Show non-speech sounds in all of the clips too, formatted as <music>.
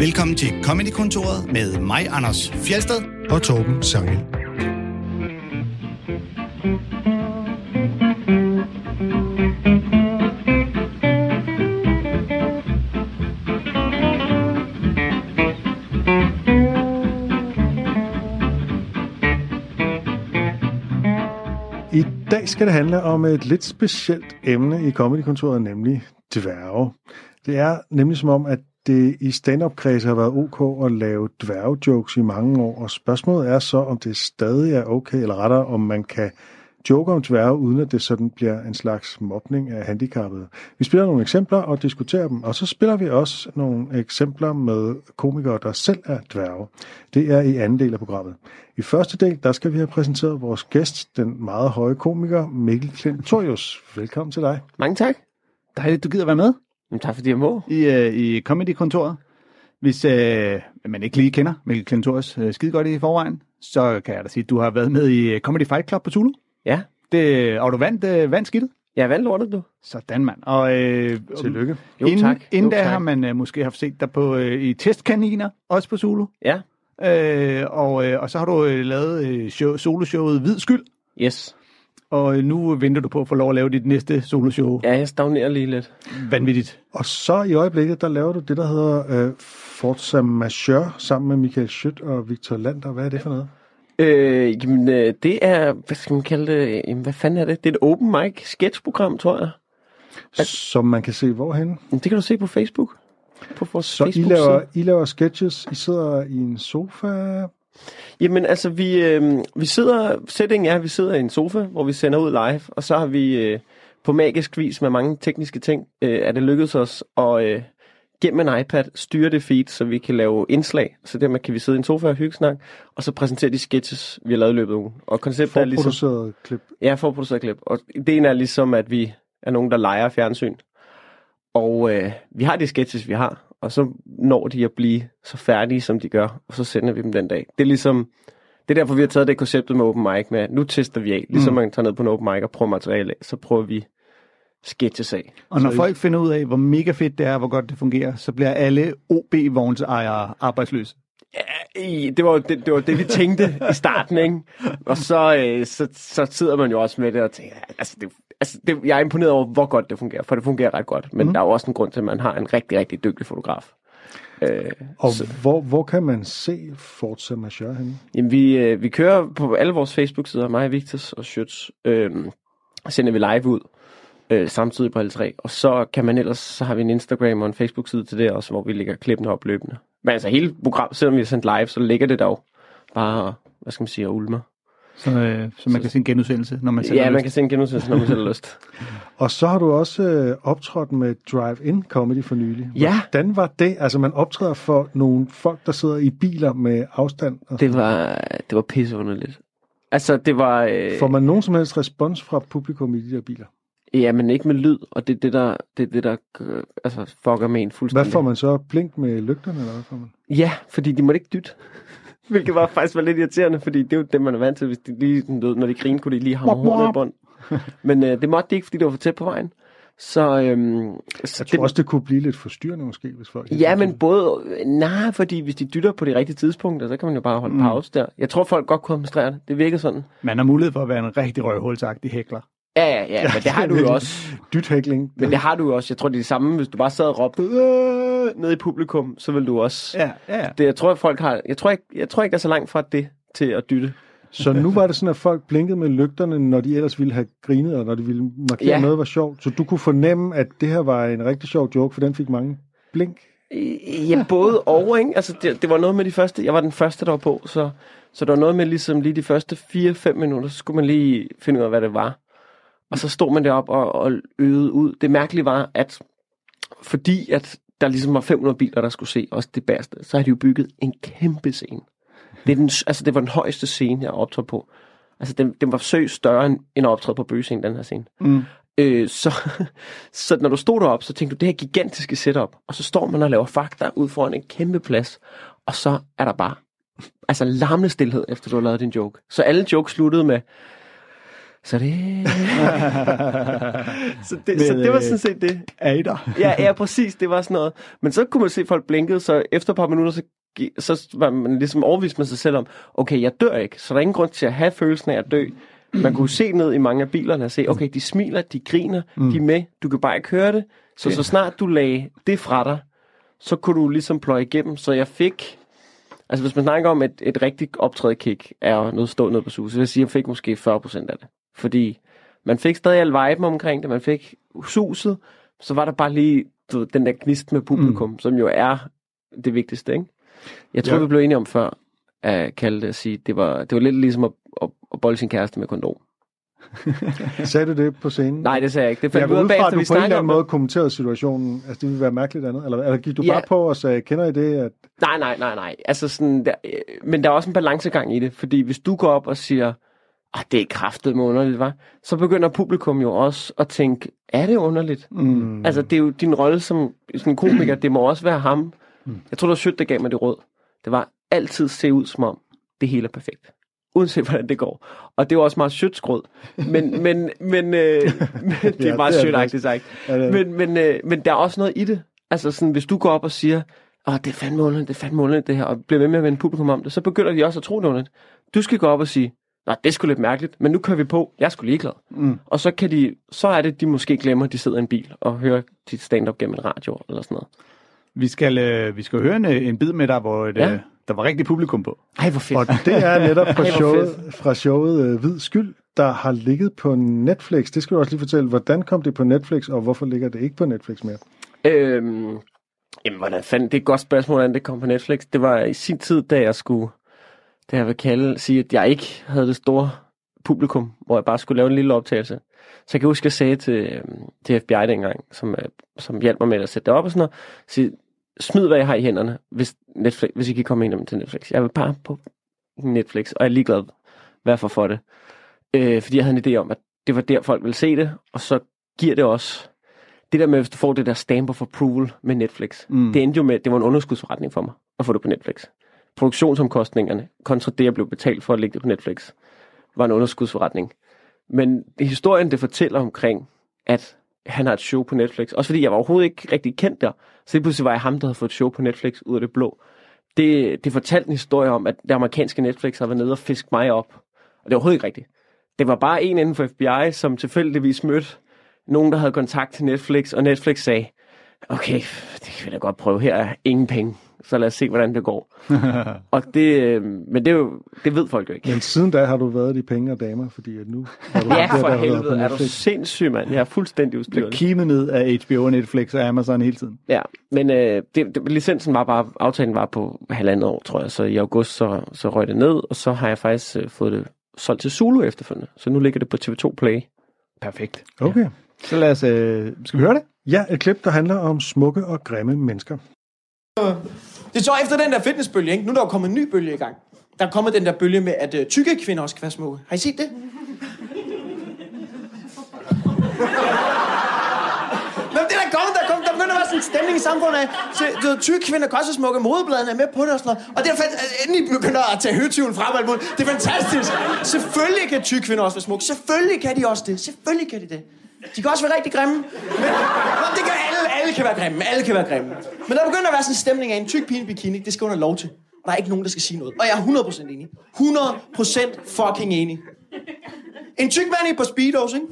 Velkommen til Comedy-kontoret med mig, Anders Fjelsted. og Torben Sangel. I dag skal det handle om et lidt specielt emne i Comedykontoret, nemlig dværge. Det er nemlig som om, at det i stand-up-kredse har været ok at lave dværgjokes i mange år, og spørgsmålet er så, om det stadig er okay, eller rettere, om man kan joke om dværge, uden at det sådan bliver en slags mobning af handicappede. Vi spiller nogle eksempler og diskuterer dem, og så spiller vi også nogle eksempler med komikere, der selv er dværge. Det er i anden del af programmet. I første del, der skal vi have præsenteret vores gæst, den meget høje komiker Mikkel Klintorius. Velkommen til dig. Mange tak. Dejligt, du gider være med Jamen, tak fordi jeg må. i, øh, i Comedy-kontoret. Hvis øh, man ikke lige kender Mikkel Klintorius øh, skide godt i forvejen, så kan jeg da sige, at du har været med i øh, Comedy Fight Club på Zulu. Ja, Det, og du vandt, øh, vandt skidtet. jeg vandt lortet, du. Sådan, mand. Og øh, Tillykke. Jo, inden, tak. inden Jo, da tak. har man øh, måske haft set dig på, øh, i testkaniner, også på Zulu. Ja, Øh, og, øh, og så har du øh, lavet øh, show, soloshowet Hvid Skyld. yes. Og øh, nu venter du på at få lov at lave dit næste soloshow. Ja. Ja, jeg stagnerer lige lidt. Vanvittigt. Og så i øjeblikket, der laver du det, der hedder øh, Forza Majeur, sammen med Michael Schødt og Victor Lander. Hvad er det for noget? Øh, jamen, øh, det er, hvad skal man kalde det? Jamen, hvad fanden er det? Det er et open mic sketchprogram, tror jeg. Som man kan se hvorhen. Det kan du se på Facebook. På vores Så I Facebook laver, I laver sketches, I sidder i en sofa. Jamen, altså, vi, øh, vi sidder, settingen er, at vi sidder i en sofa, hvor vi sender ud live, og så har vi øh, på magisk vis med mange tekniske ting, øh, er det lykkedes os at øh, gennem en iPad styre det feed, så vi kan lave indslag. Så dermed kan vi sidde i en sofa og hygge snak, og så præsentere de sketches, vi har lavet i løbet af ugen. Og konceptet er ligesom... Forproduceret klip. Ja, forproduceret klip. Og ideen er ligesom, at vi er nogen, der leger fjernsyn. Og øh, vi har de sketches, vi har, og så når de at blive så færdige, som de gør, og så sender vi dem den dag. Det er ligesom, det er derfor, vi har taget det konceptet med open mic med, nu tester vi af. Ligesom Mm. man tager ned på en open mic og prøver materiale af, så prøver vi sketches af. Og når Så folk finder ud af, hvor mega fedt det er, hvor godt det fungerer, så bliver alle OB-vognsejere arbejdsløse. Ja, det var det, det, var det vi tænkte i starten, ikke? Og så, øh, så, så sidder man jo også med det og tænker, altså, det, altså det, jeg er imponeret over, hvor godt det fungerer, for det fungerer ret godt. Men mm. der er jo også en grund til, at man har en rigtig, rigtig dygtig fotograf. Øh, Og hvor, hvor kan man se Forza Majeur henne? jamen, vi, øh, vi kører på alle vores Facebook-sider, mig, Victus og Schütz, øh, sender vi live ud øh, samtidig på alle tre. Og så kan man ellers, så har vi en Instagram og en Facebook-side til det også, hvor vi lægger klippene op løbende. Men altså hele programmet, selvom vi har sendt live, så ligger det dog bare, hvad skal man sige, og ulmer. Så, øh, så man kan se en genudsendelse, når man selv Ja, har man lyst. kan se en genudsendelse, når man selv har lyst. <laughs> Og så har du også øh, optrådt med Drive-In Comedy for nylig. Ja. Hvordan var det? Altså man optræder for nogle folk, der sidder i biler med afstand. Og Det var, det var pisseunderligt. Altså, det var... Øh, Får man nogen som helst respons fra publikum i de der biler? Ja, men ikke med lyd, og det er det, der, det, er det, der øh, altså, fucker med en Hvad fuldstændig. får man så? Blink med lygterne, eller hvad får man? Ja, fordi de måtte ikke dytte. <laughs> Hvilket var faktisk var lidt irriterende, fordi det er jo det, man er vant til. Hvis de lige, ved, når de griner, kunne de lige hamre hornet i bånd. Men øh, det måtte de ikke, fordi det var for tæt på vejen. Så, øhm, så Jeg tror også, det kunne blive lidt forstyrrende måske, hvis folk... Ja, men både... Nej, fordi hvis de dytter på de rigtige tidspunkter, så kan man jo bare holde mm. pause der. Jeg tror, folk godt kunne administrere det. Det virker sådan. Man har mulighed for at være en rigtig røvhulsagtig hækler. Ja, ja, ja, men det har du jo <laughs> også. Dythækling. Men det har du jo også. Jeg tror, det er det samme, hvis du bare sad og råbte øh, ned i publikum, så vil du også... Ja, ja. Det, jeg tror, folk har... Jeg tror, ikke, jeg tror ikke, der er så langt fra det til at dytte. Så nu var det sådan, at folk blinkede med lygterne, når de ellers ville have grinet, og når de ville markere, Ja. ja. noget var sjovt. Så du kunne fornemme, at det her var en rigtig sjov joke, for den fik mange blink. Ja, både og, ikke? Altså, det, det var noget med de første... Jeg var den første, der var på, så, så der var noget med ligesom lige de første 4-5 minutter, så skulle man lige finde ud af, hvad det var. Og så stod man derop og, og øvede ud. Det mærkelige var, at fordi at der ligesom var 500 biler, der skulle se også det bedste, så har de jo bygget en kæmpe scene. Det, er den, altså, det var den højeste scene, jeg optrådte på. Altså, den, den var søgt større end at optræde på Bøgescenen, den her scene. Mm. Øh, så, <laughs> så når du stod deroppe, så tænkte du, det her gigantiske setup, og så står man og laver fakta ud foran en kæmpe plads, og så er der bare altså larmende stillhed, efter du har lavet din joke. Så alle jokes sluttede med, <laughs> Så det... så, det, Men, så det var øh, sådan set det. Er I der? Ja, ja, præcis, det var sådan noget. Men så kunne man se, at folk blinkede, så efter et par minutter, så, så var man ligesom overvist med sig selv om, okay, jeg dør ikke, så der er ingen grund til at have følelsen af at dø. Man kunne se ned i mange af bilerne og se, okay, de smiler, de griner, mm. de er med, du kan bare ikke høre det. Så så snart du lagde det fra dig, så kunne du ligesom pløje igennem. Så jeg fik, altså hvis man snakker om et, et rigtigt optrædekick, er noget stå ned på sus, så vil jeg sige, at jeg fik måske 40% af det. Fordi man fik stadig al viben omkring det, man fik suset, så var der bare lige du, ved, den der gnist med publikum, mm. som jo er det vigtigste, ikke? Jeg tror, Ja. vi blev enige om før, at kalde det at sige, det var, det var lidt ligesom at, at, at bolde sin kæreste med kondom. <laughs> Sagde du det på scenen? Nej, det sagde jeg ikke. Det jeg fandt går ud bagefter, at du vi på en eller anden måde kommenterede situationen. Altså, det ville være mærkeligt andet. Eller, eller gik du Ja. bare på og sagde, kender I det? At... Nej, nej, nej, nej. Altså sådan, der, øh, men der er også en balancegang i det, fordi hvis du går op og siger, ah, det er kraftet med underligt, var, så begynder publikum jo også at tænke, er det underligt? Mm. Altså, det er jo din rolle som sådan komiker, det må også være ham. Jeg tror, det var sødt, der gav mig det råd. Det var altid se ud som om, det hele er perfekt. Uanset hvordan det går. Og det var også meget sødt skrød. Men, <laughs> men, men, øh, <laughs> men det er meget sødt sagt. Ja, det er- Men, men, øh, men der er også noget i det. Altså sådan, hvis du går op og siger, åh, det er fandme underligt, det er fandme underligt det her, og bliver ved med at vende publikum om det, så begynder de også at tro det er underligt. Du skal gå op og sige, nej, det er sgu lidt mærkeligt, men nu kører vi på, jeg er sgu ligeglad. Mm. Og så, kan de, så er det, de måske glemmer, at de sidder i en bil og hører dit stand-up gennem en radio eller sådan noget. Vi skal, øh, vi skal høre en, øh, en bid med dig, hvor et, Ja. øh, der var rigtig publikum på. Ej, hvor fedt. Og det er netop <laughs> fra Ej, showet, fra showet øh, Hvid Skyld, der har ligget på Netflix. Det skal du også lige fortælle. Hvordan kom det på Netflix, og hvorfor ligger det ikke på Netflix mere? Øhm, jamen, hvordan fanden, det er et godt spørgsmål, hvordan det kom på Netflix. Det var i sin tid, da jeg skulle, det jeg vil kalde, sige, at jeg ikke havde det store publikum, hvor jeg bare skulle lave en lille optagelse. Så jeg kan huske, at jeg sagde til, øhm, til FBI dengang, som, øh, som hjalp mig med at sætte det op og sådan noget, sige, smid hvad jeg har i hænderne, hvis, Netflix, hvis I kan komme ind til Netflix. Jeg vil bare på Netflix, og jeg er ligeglad, hvad får for det. Øh, fordi jeg havde en idé om, at det var der, folk ville se det, og så giver det også det der med, hvis du får det der stamp of approval med Netflix, Mm. mm. det endte jo med, det var en underskudsforretning for mig at få det på Netflix. Produktionsomkostningerne kontra det, jeg blev betalt for at lægge det på Netflix, var en underskudsforretning. Men det, historien, det fortæller omkring, at han har et show på Netflix, også fordi jeg var overhovedet ikke rigtig kendt der, så det pludselig var jeg ham, der havde fået et show på Netflix ud af det blå. Det, det fortalte en historie om, at det amerikanske Netflix har været nede og fisk mig op. Og det var overhovedet ikke rigtigt. Det var bare en inden for FBI, som tilfældigvis mødte nogen, der havde kontakt til Netflix, og Netflix sagde, okay, det kan vi da godt prøve, her er ingen penge, så lad os se, hvordan det går. <laughs> og det, øh, men det, er jo, det ved folk jo ikke. Men siden da har du været de penge og damer, fordi at nu har du Ja, der, for der på helvede, er du sindssyg, mand. Jeg er fuldstændig udstyret. Kimet ned af HBO, Netflix og Amazon hele tiden. Ja, men øh, det, det, licensen var bare, aftalen var på halvandet år, tror jeg, så i august så, så røg det ned, og så har jeg faktisk øh, fået det solgt til Zulu efterfølgende. Så nu ligger det på TV2 Play. Perfekt. Okay. Så lad os... Øh, skal vi høre det? Ja, et klip, der handler om smukke og grimme mennesker. Det er så efter den der fitnessbølge, ikke? Nu er der jo kommet en ny bølge i gang. Der er kommet den der bølge med, at uh, tykke kvinder også kan være smukke. Har I set det? <laughs> Men det er da kommet, der, er kommet, der begynder at være sådan en stemning i samfundet af, så, du ved, tykke kvinder kan også smukke, modebladene er med på det og sådan noget. Og det er fandt, endelig begynder at tage høtyven frem alt muligt. Det er fantastisk. Selvfølgelig kan tykke kvinder også være smukke. Selvfølgelig kan de også det. Selvfølgelig kan de det. De kan også være rigtig grimme. Men, det kan alle. Kan være grimme. Alle kan være grimme. Men der begynder at være sådan en stemning af en tyk pige i bikini. Det skal hun have lov til. Og der er ikke nogen, der skal sige noget. Og jeg er 100% enig. 100% fucking enig. En tyk mand i på speedos, ikke?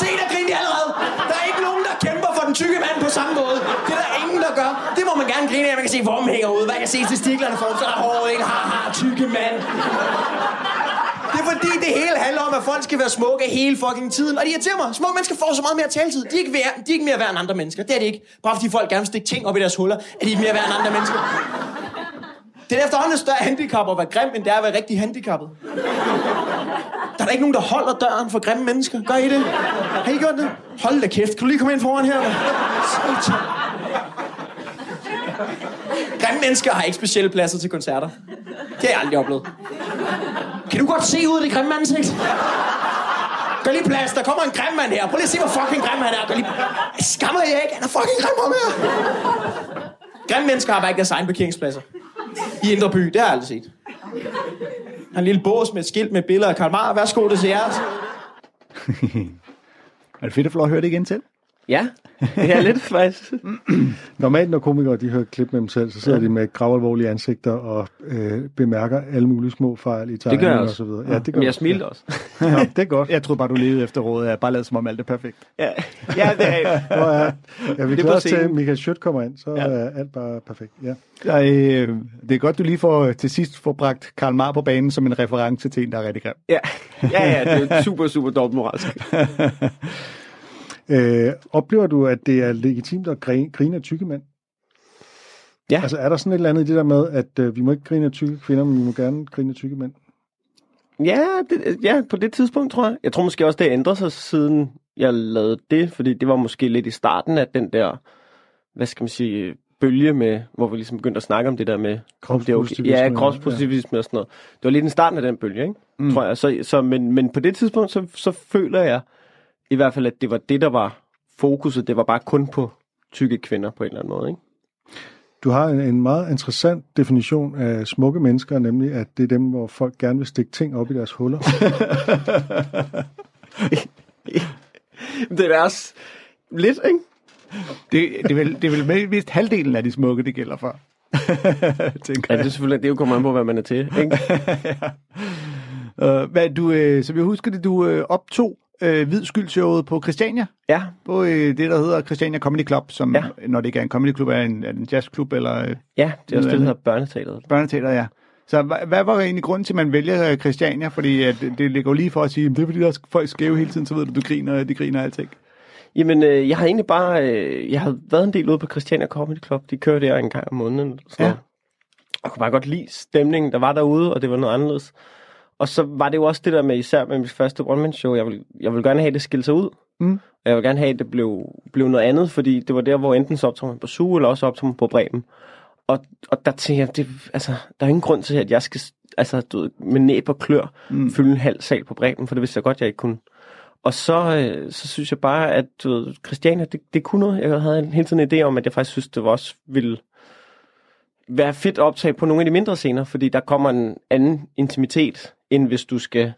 Se, der griner de allerede. Der er ikke nogen, der kæmper for den tykke mand på samme måde. Det er der ingen, der gør. Det må man gerne grine af. Man kan se, hvor man hænger ud. Man kan se testiklerne for, så er der håret, ikke? Ha, ha, tykke mand. Det er fordi, det hele handler om, at folk skal være smukke hele fucking tiden. Og det irriterer mig. Smukke mennesker får så meget mere taletid. De er ikke, værd, de er ikke mere værd end andre mennesker. Det er det ikke. Bare fordi folk gerne vil stikke ting op i deres huller, er de ikke mere værd end andre mennesker. Det er efterhånden et større handicap at være grim, end det er at være rigtig handicappet. Der er da ikke nogen, der holder døren for grimme mennesker. Gør I det? Har I gjort det? Hold da kæft. Kan du lige komme ind foran her? Sådan. Grimme mennesker har ikke specielle pladser til koncerter. Det har jeg aldrig oplevet. Kan du godt se ud af det grimme ansigt? Gør lige plads, der kommer en grim mand her. Prøv lige at se, hvor fucking grim han er. Gør lige... Skammer jeg ikke? Han er fucking grim ham her. Grimme mennesker har bare ikke deres egen parkeringspladser. I Indre By, det har jeg aldrig set. Han har en lille bås med et skilt med billeder af Karl Marr. Værsgo, det til jer. <laughs> Er det fedt at få lov at høre det igen til? Ja, det er lidt faktisk. <clears throat> Normalt, når komikere de hører klip med dem selv, så sidder ja. de med gravalvorlige ansigter og øh, bemærker alle mulige små fejl i Det gør jeg og også. så videre. Ja, det gør Men jeg også. smilte <laughs> også. Ja, det er godt. Jeg troede bare, du levede efter rådet. Jeg bare lavede som om alt er perfekt. Ja, ja det er Nå, ja. ja, vi er glæder os til, at Michael Schødt kommer ind, så Ja. er alt bare perfekt. Ja. Ja, øh, det er godt, du lige får til sidst får bragt Karl Marr på banen som en reference til en, der er rigtig grim. Ja, ja, ja det er super, super dårligt moralsk. <laughs> Øh, oplever du, at det er legitimt at grine, af tykke mænd? Ja. Altså er der sådan et eller andet i det der med, at øh, vi må ikke grine af tykke kvinder, men vi må gerne grine af tykke mænd? Ja, det, ja, på det tidspunkt, tror jeg. Jeg tror måske også, det ændrer sig, siden jeg lavede det, fordi det var måske lidt i starten af den der, hvad skal man sige, bølge med, hvor vi ligesom begyndte at snakke om det der med... Kropspositivisme, Ja, ja. kropspositivisme og sådan noget. Det var lidt i starten af den bølge, ikke? Mm. tror jeg. Så, så, men, men på det tidspunkt, så, så føler jeg i hvert fald, at det var det, der var fokuset. Det var bare kun på tykke kvinder på en eller anden måde, ikke? Du har en, en meget interessant definition af smukke mennesker, nemlig at det er dem, hvor folk gerne vil stikke ting op i deres huller. <laughs> Det er også lidt, ikke? Det, det, er vel, det er vel med, vist halvdelen af de smukke, det gælder for. <laughs> Tænker Ja, det er selvfølgelig, det er jo kommer an på, hvad man er til, ikke? <laughs> Uh, hvad, du, øh, som jeg husker det, du øh, optog øh, Hvidskyldsshowet på Christiania, Ja, på øh, det, der hedder Christiania Comedy Club, som, Ja. når det ikke er en comedy club, er en, er en jazzklub eller øh, ja, det er også det, der hedder børneteateret. børneteater, ja. Så hvad, hvad var egentlig grunden til, at man vælger øh, Christiania? Fordi at det, det ligger jo lige for at sige, at det er fordi, der er folk skæve hele tiden, så ved du, du griner, de griner alting. Jamen, øh, jeg har egentlig bare... Øh, jeg har været en del ude på Christiania Comedy Club. De kører der en gang om måneden. Sådan Ja. ja. Jeg kunne bare godt lide stemningen, der var derude, og det var noget anderledes. Og så var det jo også det der med, især med mit første one-man-show, jeg vil, jeg vil gerne have, at det skilte sig ud. Mm. Og jeg vil gerne have, at det blev, blev noget andet, fordi det var der, hvor enten så optog man på Suge, eller også optog man på Bremen. Og, og der tænkte jeg, det, altså, der er ingen grund til, at jeg skal altså, du ved, med næb og klør mm. fylde en halv sal på Bremen, for det vidste jeg godt, jeg ikke kunne. Og så, øh, så synes jeg bare, at du ved, Christiania, det, det kunne noget. Jeg havde hele tiden en idé om, at jeg faktisk synes, det var også ville være fedt at optage på nogle af de mindre scener, fordi der kommer en anden intimitet, end hvis du skal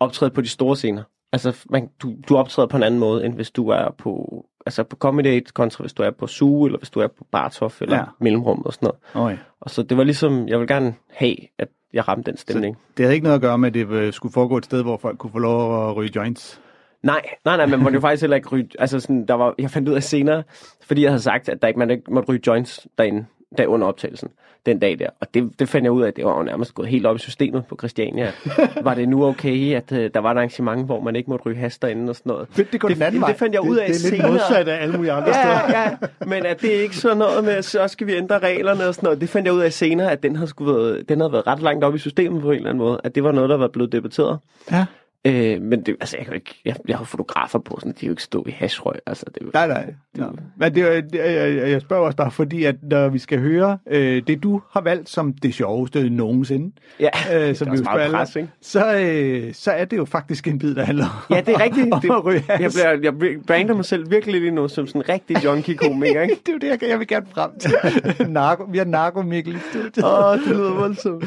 optræde på de store scener. Altså, man, du, du optræder på en anden måde, end hvis du er på, altså på Comedy kontra hvis du er på Zoo, eller hvis du er på Bartof, eller Ja. Mellemrum og sådan noget. Ja. Og så det var ligesom, jeg vil gerne have, at jeg ramte den stemning. Det havde ikke noget at gøre med, at det øh, skulle foregå et sted, hvor folk kunne få lov at ryge joints. Nej, nej, nej, man måtte jo faktisk heller ikke ryge, altså sådan, der var, jeg fandt ud af senere, fordi jeg havde sagt, at der ikke, man ikke måtte ryge joints derinde, der under optagelsen, den dag der. Og det, det fandt jeg ud af, at det var jo nærmest gået helt op i systemet på Christiania. <laughs> var det nu okay, at uh, der var et arrangement, hvor man ikke måtte ryge has derinde og sådan noget? Fedt, det går den anden vej. det fandt jeg ud af det er lidt senere. modsat af alle mulige andre steder. Ja, ja, men at det er ikke sådan noget med, så skal vi ændre reglerne og sådan noget. Det fandt jeg ud af senere, at den havde, sgu været, den havde været ret langt op i systemet på en eller anden måde. At det var noget, der var blevet debatteret. Ja. Øh, men det, altså, jeg, kan ikke, jeg, jeg har fotografer på, sådan, de kan jo ikke stå i hashrøg. Altså, det, Nej, nej. Ja. Men det, det, jeg, jeg spørger også bare, fordi at når vi skal høre øh, det, du har valgt som det sjoveste nogensinde, ja, øh, som det er vi jo spørger pres, ikke? så, øh, så er det jo faktisk en bid, der handler om, Ja, det er rigtigt. om at ryge Det, jeg, bliver, jeg brander mig selv virkelig lige nu som sådan en rigtig junkie-komiker, ikke? <laughs> det er jo det, jeg, jeg vil gerne frem til. <laughs> narko, vi har narko Mikkel i studiet. Åh, oh, det lyder voldsomt.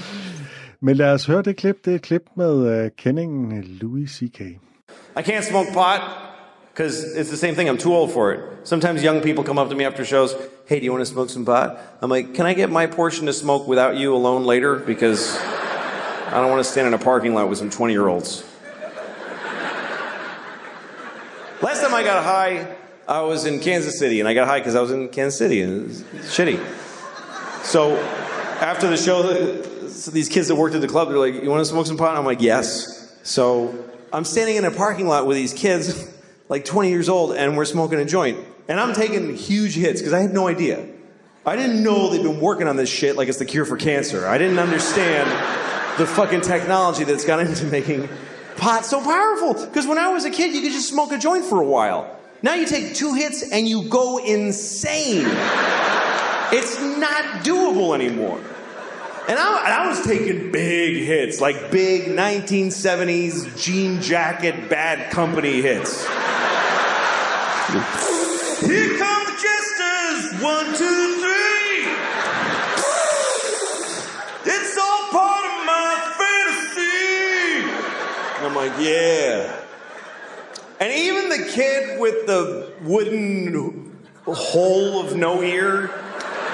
Men lad os høre det klip. Det er et klip med uh, kendingen Louis C.K. I can't smoke pot because it's the same thing. I'm too old for it. Sometimes young people come up to me after shows. Hey, do you want to smoke some pot? I'm like, can I get my portion to smoke without you alone later? Because I don't want to stand in a parking lot with some 20 year olds. Last time I got high, I was in Kansas City, and I got high because I was in Kansas City, and it was shitty. So after the show, so these kids that worked at the club, they're like, "You want to smoke some pot?" And I'm like, "Yes." So I'm standing in a parking lot with these kids, <laughs> like 20 years old, and we're smoking a joint, and I'm taking huge hits because I had no idea. I didn't know they'd been working on this shit like it's the cure for cancer. I didn't understand the fucking technology that's gone into making pot so powerful. Because when I was a kid, you could just smoke a joint for a while. Now you take two hits and you go insane. It's not doable anymore. And I, and I was taking big hits, like big 1970s jean jacket bad company hits. Here come the jesters, one, two, three. It's all part of my fantasy. And I'm like, yeah. And even the kid with the wooden hole of no ear,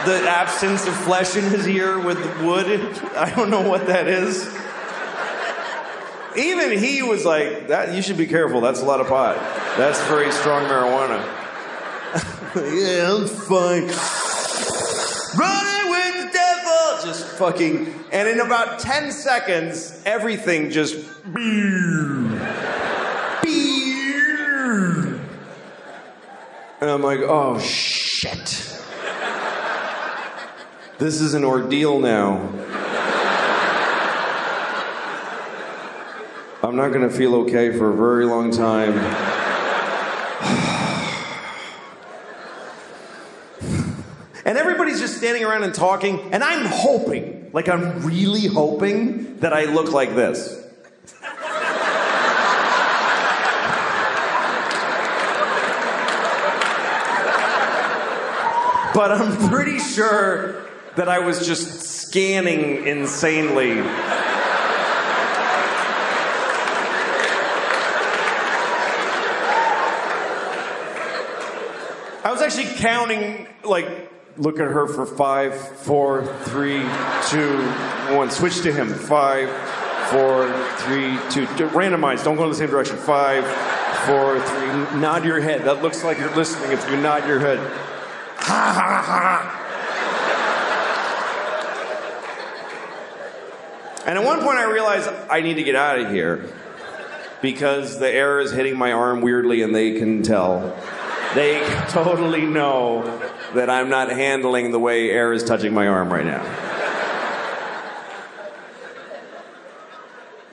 the absence of flesh in his ear with wood, I don't know what that is. Even he was like, "That you should be careful. That's a lot of pot. That's very strong marijuana." <laughs> yeah, I'm fine. Running with the devil, just fucking. And in about ten seconds, everything just. <laughs> And I'm like, oh shit. This is an ordeal now. I'm not going to feel okay for a very long time. and everybody's just standing around and talking, and I'm hoping, like I'm really hoping that I look like this. but I'm pretty sure that I was just scanning insanely. I was actually counting, like, look at her for five, four, three, two, one. Switch to him. Five, four, three, two. Randomize. Don't go in the same direction. Five, four, three. Nod your head. That looks like you're listening if you nod your head. Ha ha ha. And at one point, I realized I need to get out of here because the air is hitting my arm weirdly, and they can tell. They <laughs> totally know that I'm not handling the way air is touching my arm right now.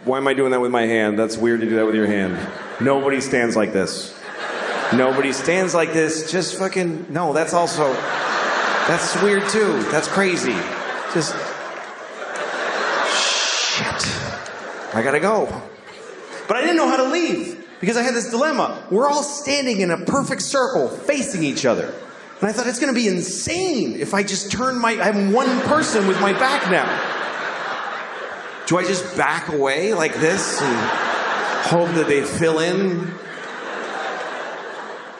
Why am I doing that with my hand? That's weird to do that with your hand. Nobody stands like this. Nobody stands like this. Just fucking no. That's also that's weird too. That's crazy. Just I gotta go. But I didn't know how to leave because I had this dilemma. We're all standing in a perfect circle facing each other. And I thought it's to be insane if I just turn my. I'm one person with my back now. Do I just back away like this and hope that they fill in?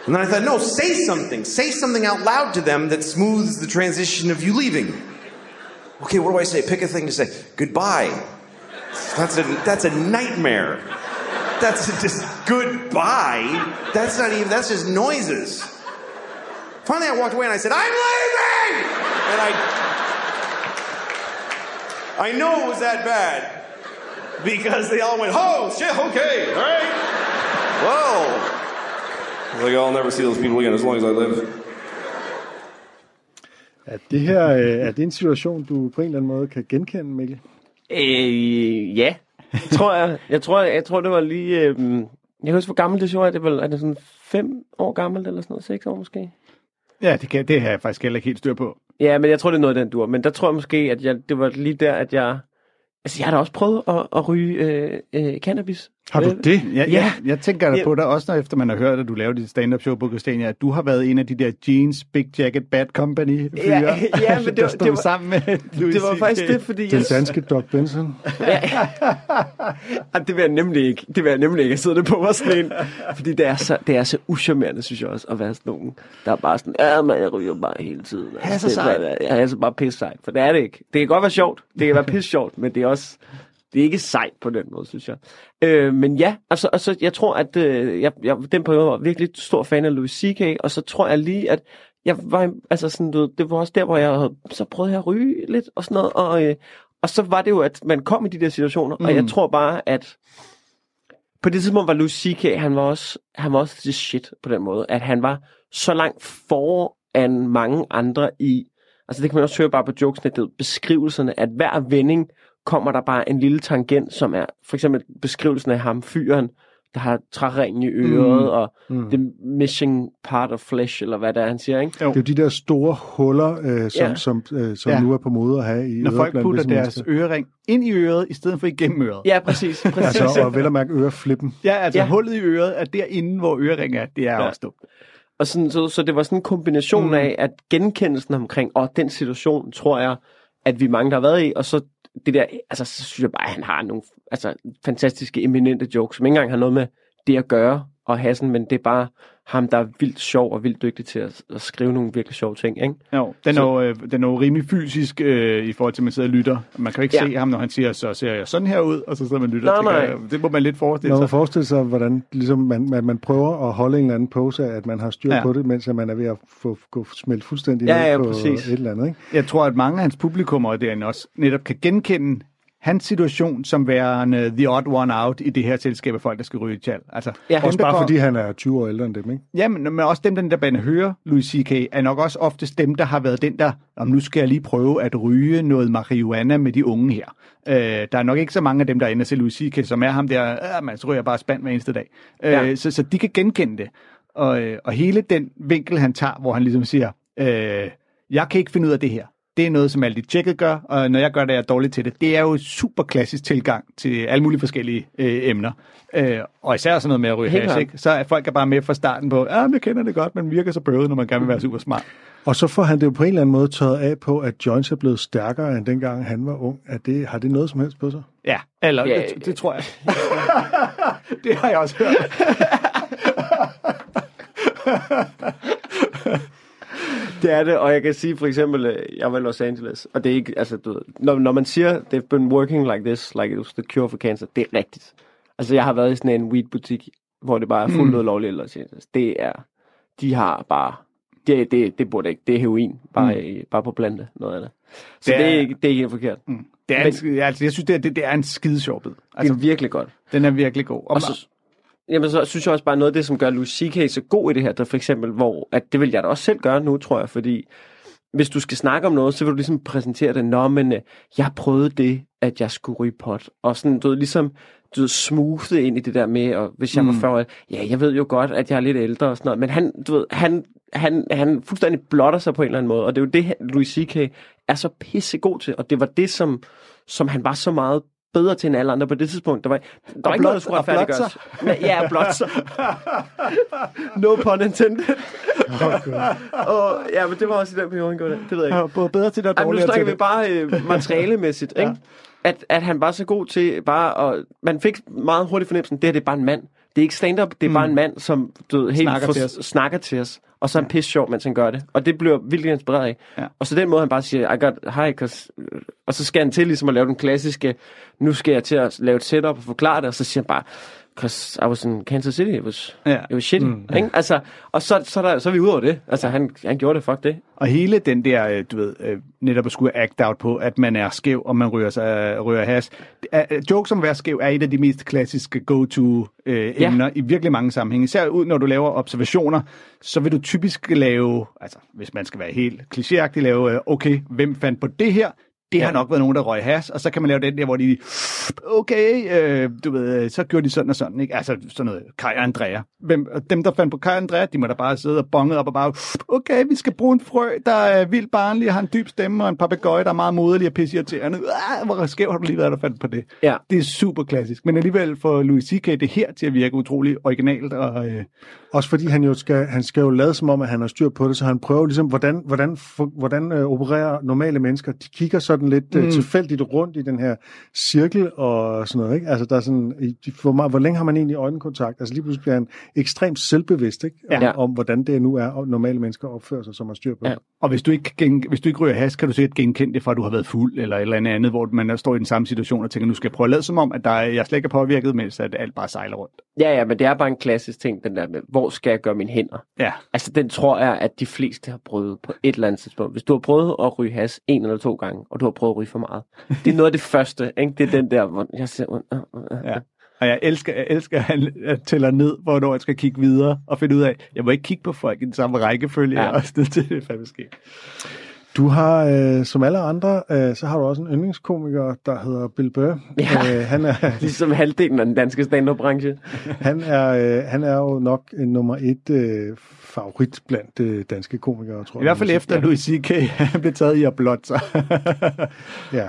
And then I thought, no, say something. Say something out loud to them that smooths the transition of you leaving. Okay, what do I say? Pick a thing to say. Goodbye. That's a, that's a nightmare. That's just goodbye. That's not even, that's just noises. Finally, I walked away and I said, I'm leaving! And I, I know it was that bad because they all went, oh, shit, okay, all right. Well, I was like, I'll never see those people again as long as I live. Er det her øh, er det en situation, du på en eller anden måde kan genkende, Mikkel? Øh, ja, tror jeg. Jeg tror, jeg tror det var lige... Øh, jeg kan huske, hvor gammelt det show er. Det var, er det sådan fem år gammelt, eller sådan noget? Seks år måske? Ja, det, kan, det har jeg faktisk heller ikke helt styr på. Ja, men jeg tror, det er noget af den dur. Men der tror jeg måske, at jeg, det var lige der, at jeg... Altså, jeg har da også prøvet at, at ryge øh, øh, cannabis. Har du det? Ja, ja. Ja. Jeg, jeg tænker da Ja. på dig også, når efter man har hørt, at du laver dit stand-up show på Christiania, at du har været en af de der Jeans, Big Jacket, Bad Company fyre, Ja, ja, men <laughs> det der var- stod det var- sammen med Louis Det var CK. faktisk det, fordi... Den jeg- danske Doc Benson. Ej, det vil jeg nemlig ikke. Det vil jeg nemlig ikke. Jeg sidder det på mig sådan en. Fordi det er så, det er så uschammerende, synes jeg også, at være sådan nogen, der er bare sådan, ja, men jeg ryger bare hele tiden. Altså, Ja, så det er sejt. bare- Ja, jeg er så bare pisse sejt. For det er det ikke. Det kan godt være sjovt. Det kan være pisse sjovt, men det er også, det er ikke sejt på den måde, synes jeg. Øh, men ja, altså, altså, jeg tror, at øh, jeg, jeg, den periode var virkelig stor fan af Louis C.K., og så tror jeg lige, at jeg var, altså sådan, du, det var også der, hvor jeg havde, så prøvede jeg at ryge lidt og sådan noget, og, øh, og så var det jo, at man kom i de der situationer, mm. og jeg tror bare, at på det tidspunkt var Louis C.K., han var også, han var også the shit på den måde, at han var så langt foran mange andre i, altså det kan man også høre bare på jokesene, det er beskrivelserne, at hver vending kommer der bare en lille tangent, som er for eksempel beskrivelsen af ham, fyren, der har træringen i øret, mm. og mm. the missing part of flesh, eller hvad det er, han siger, ikke? Det er jo de der store huller, øh, som, Ja. som, øh, som Ja. nu er på mode at have i Når folk putter deres mennesker. ørering ind i øret, i stedet for igennem øret. Ja, præcis. <laughs> præcis. Altså, og vel at mærke øreflippen. Ja, altså Ja. hullet i øret er derinde, hvor ørering er. Det er ja. også dumt. Og sådan, så, så det var sådan en kombination mm. af, at genkendelsen omkring, og den situation, tror jeg, at vi mange, der har været i, og så det der, altså så synes jeg bare, at han har nogle altså, fantastiske, eminente jokes, som ikke engang har noget med det at gøre, og hassen, men det er bare ham, der er vildt sjov og vildt dygtig til at, at skrive nogle virkelig sjove ting, ikke? Jo, den, Så- er jo, øh, den er jo rimelig fysisk øh, i forhold til, at man sidder og lytter. Man kan jo ikke Ja. se ham, når han siger, så ser jeg sådan her ud, og så sidder man og lytter. Nej, nej. jeg, Det må man lidt forestille Når man sig. forestiller sig, hvordan ligesom man, man, man prøver at holde en eller anden pose at man har styr Ja. på det, mens at man er ved at få, få smelte fuldstændig Ja, ned ja, på præcis. et eller andet. Ikke? Jeg tror, at mange af hans publikummer derinde også netop kan genkende hans situation som værende the odd one out i det her selskab af folk, der skal ryge tjal. Altså, Ja. dem, Også der bare går- fordi han er 20 år ældre end dem, ikke? Ja, men, men også dem, den der bane hører, Louis C.K., er nok også oftest dem, der har været den der, om nu skal jeg lige prøve at ryge noget marihuana med de unge her. Øh, der er nok ikke så mange af dem, der er og se Louis C.K., som er ham der, øh, man så ryger bare spand hver eneste dag. Øh, Ja. så, så de kan genkende det. Og, øh, og hele den vinkel, han tager, hvor han ligesom siger, øh, jeg kan ikke finde ud af det her. Det er noget, som alle de tjekket gør, og når jeg gør det, er jeg dårlig til det. Det er jo super klassisk tilgang til alle mulige forskellige øh, emner. Øh, og især sådan noget med at ryge hash, ikke? Så er folk er bare med fra starten på, ja, jeg kender det godt, men virker så bøvet, når man gerne vil være super smart. Og så får han det jo på en eller anden måde tørret af på, at joints er blevet stærkere, end dengang han var ung. Er det, har det noget som helst på sig? Ja, eller Ja, det, det tror jeg. <laughs> det har jeg også hørt. <laughs> Det er det, og jeg kan sige for eksempel, øh, jeg var i Los Angeles, og det er ikke, altså du ved, når, når man siger, they've been working like this, like it was the cure for cancer, det er rigtigt. Altså jeg har været i sådan en weed-butik, hvor det bare er fuldt mm. lovligt i Los Angeles. Det er, de har bare, det, det, det burde ikke, det er heroin, bare, mm. i, bare på plante, noget af det. Så Det det er- det er, ikke, det er ikke helt forkert. Mm. Det er Men- en, altså, jeg synes, det er, det, det er en skide sjov bid. Det Altså, er virkelig godt. den er virkelig god. Og, Og så, jamen, så synes jeg også bare noget af det, som gør Louis C.K. så god i det her, der for eksempel, hvor, at det vil jeg da også selv gøre nu, tror jeg, fordi hvis du skal snakke om noget, så vil du ligesom præsentere det, nå, men øh, jeg prøvede det, at jeg skulle ryge pot, og sådan, du ved, ligesom, du ved, smoothe ind i det der med, og hvis jeg var 40 år, ja, jeg ved jo godt, at jeg er lidt ældre og sådan noget, men han, du ved, han, han, han fuldstændig blotter sig på en eller anden måde, og det er jo det, Louis C.K. er så pissegod til, og det var det, som, som han var så meget bedre til end alle andre på det tidspunkt. Der var, der var ikke noget, der skulle blot- og blot retfærdiggøres. Men, ja, blot sig. no pun intended. og, ja, men det var også i den periode, han gjorde det. Det ved jeg ikke. Ja, både bedre til det og Ej, men nu dårligere til snakker vi bare øh, materialemæssigt, ikke? At, at han var så god til bare at... Man fik meget hurtigt fornemmelsen, det her det er bare en mand. Det er ikke stand-up, det er mm. bare en mand, som du ved, helt Snakker til os. snakker til os. Og så er han pisse sjov, mens han gør det. Og det bliver vildt inspireret af. Ja. Og så den måde, han bare siger, I got high, 'cause... og så skal han til ligesom at lave den klassiske, nu skal jeg til at lave et setup og forklare det, og så siger han bare, because I was in Kansas City, it was, Ja. it was shitty. Mm, ikke? Altså, og så, så, er der, så er vi ude over det. Altså, han, han gjorde det, fuck det. Og hele den der, øh, du ved, øh, netop at skulle act out på, at man er skæv, og man ryger, sig, ryger has. Jokes om at være skæv er et af de mest klassiske go-to øh, Ja. emner i virkelig mange sammenhænge. Især ud, når du laver observationer, så vil du typisk lave, altså hvis man skal være helt klichéagtig, lave, øh, okay, hvem fandt på det her? Det har Ja. nok været nogen, der røg has, og så kan man lave den der, hvor de, okay, øh, du ved, øh, så gjorde de sådan og sådan, ikke? Altså sådan noget, Kai og Andrea. Hvem, dem, der fandt på Kai og Andrea, de må da bare sidde og bonge op og bare, okay, vi skal bruge en frø, der er vildt barnlig, har en dyb stemme, og en papegøje, der er meget moderlig og pisseirriterende. Ah, hvor skæv har du lige været, der fandt på det. Ja. Det er super klassisk, men alligevel får Louis C.K. det her til at virke utrolig originalt, og øh, Også fordi han jo skal, han skal jo lade som om, at han har styr på det, så han prøver ligesom, hvordan, hvordan, fu- hvordan øh, opererer normale mennesker. De kigger sådan lidt mm. øh, tilfældigt rundt i den her cirkel og sådan noget. Ikke? Altså, der er sådan, hvor, meget, hvor længe har man egentlig øjenkontakt? Altså lige pludselig bliver han ekstremt selvbevidst ikke? Om, Ja. om, hvordan det nu er, og normale mennesker opfører sig, som har styr på Ja. Og hvis du ikke, gen, hvis du ikke ryger has, kan du sikkert genkende det fra, at du har været fuld eller et eller andet hvor man står i den samme situation og tænker, nu skal jeg prøve at lade som om, at der er, jeg slet ikke er påvirket, mens at alt bare sejler rundt. Ja, ja, men det er bare en klassisk ting, den der med, hvor skal jeg gøre mine hænder? Ja, Altså, den tror jeg, at de fleste har prøvet på et eller andet tidspunkt. Hvis du har prøvet at ryge has en eller to gange, og du har prøvet at ryge for meget. Det er noget af det første, ikke? Det er den der, hvor jeg siger... Uh, ja. Og jeg elsker, jeg elsker, at han tæller ned, hvornår jeg skal kigge videre og finde ud af, jeg må ikke kigge på folk i den samme rækkefølge. Ja. Ja. Og sådan, det er fandme sket. Du har, øh, som alle andre, øh, så har du også en yndlingskomiker, der hedder Bill Burr. Ja. Øh, han, er, <laughs> Ligesom halvdelen af den danske stand-up-branche. <laughs> han, er, øh, han er jo nok en nummer et øh, favorit blandt øh, danske komikere, tror I hvert fald efter, at Louis C.K. <laughs> han blev taget i at blotte sig. Ja.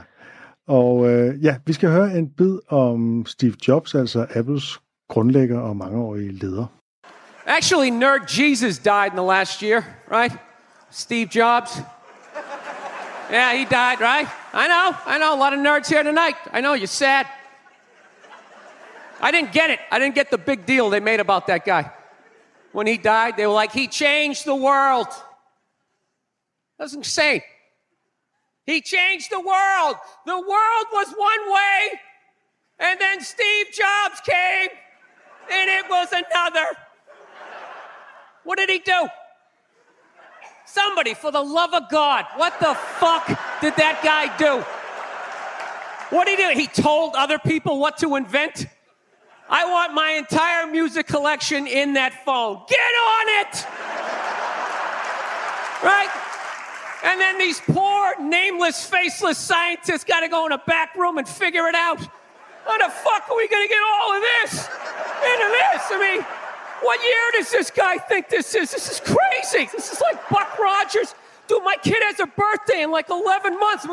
Og øh, ja, vi skal høre en bid om Steve Jobs, altså Apples grundlægger og mangeårige leder. Actually, nerd Jesus died in the last year, right? Steve Jobs. Yeah, he died, right? I know, I know. A lot of nerds here tonight. I know, you're sad. I didn't get it. I didn't get the big deal they made about that guy. When he died, they were like, he changed the world. That's insane. He changed the world. The world was one way, and then Steve Jobs came, and it was another. What did he do? Somebody, for the love of God, what the fuck did that guy do? What did he do? He told other people what to invent? I want my entire music collection in that phone. Get on it! Right? And then these poor, nameless, faceless scientists got to go in a back room and figure it out. How the fuck are we going to get all of this into this? I mean, what year does this guy think this is? This is crazy. This is like Buck Rogers. Dude, my kid has a birthday in like 11 months.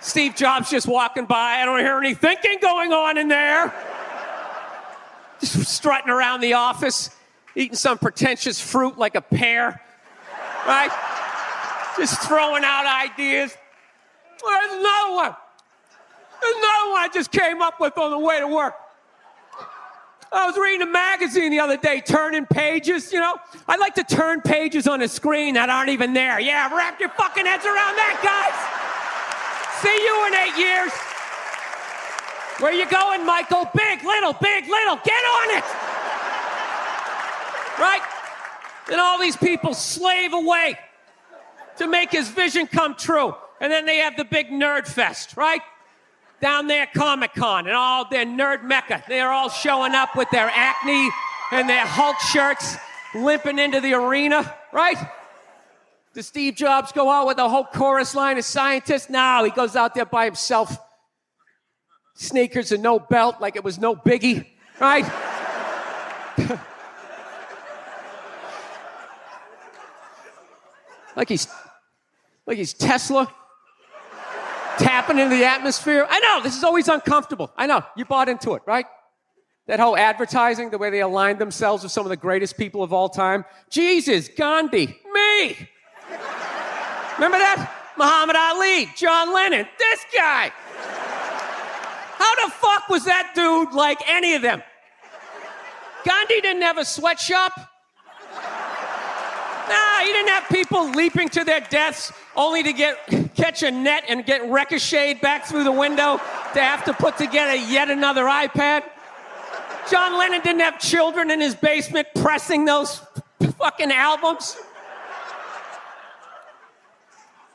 Steve Jobs just walking by. I don't hear any thinking going on in there. Just strutting around the office, eating some pretentious fruit like a pear. Right? Just throwing out ideas. There's another one. There's another one I just came up with on the way to work. I was reading a magazine the other day, turning pages, you know. I like to turn pages on a screen that aren't even there. Yeah, wrap your fucking heads around that, guys. See you in eight years. Where you going, Michael? Big, little, big, little. Get on it. Right? And all these people slave away to make his vision come true. And then they have the big nerd fest, right? Down there, Comic Con, and all their nerd mecca. They're all showing up with their acne and their Hulk shirts, limping into the arena, right? Does Steve Jobs go out with a whole chorus line of scientists? No, he goes out there by himself. Sneakers and no belt, like it was no biggie, right? <laughs> like he's like he's Tesla tapping into the atmosphere. I know this is always uncomfortable. I know you bought into it, right? That whole advertising, the way they aligned themselves with some of the greatest people of all time. Jesus, Gandhi, me. Remember that? Muhammad Ali, John Lennon, this guy. How the fuck was that dude like any of them? Gandhi didn't have a sweatshop. Nah, he didn't have people leaping to their deaths only to get <laughs> catch a net and get ricocheted back through the window to have to put together yet another iPad. John Lennon didn't have children in his basement pressing those fucking albums.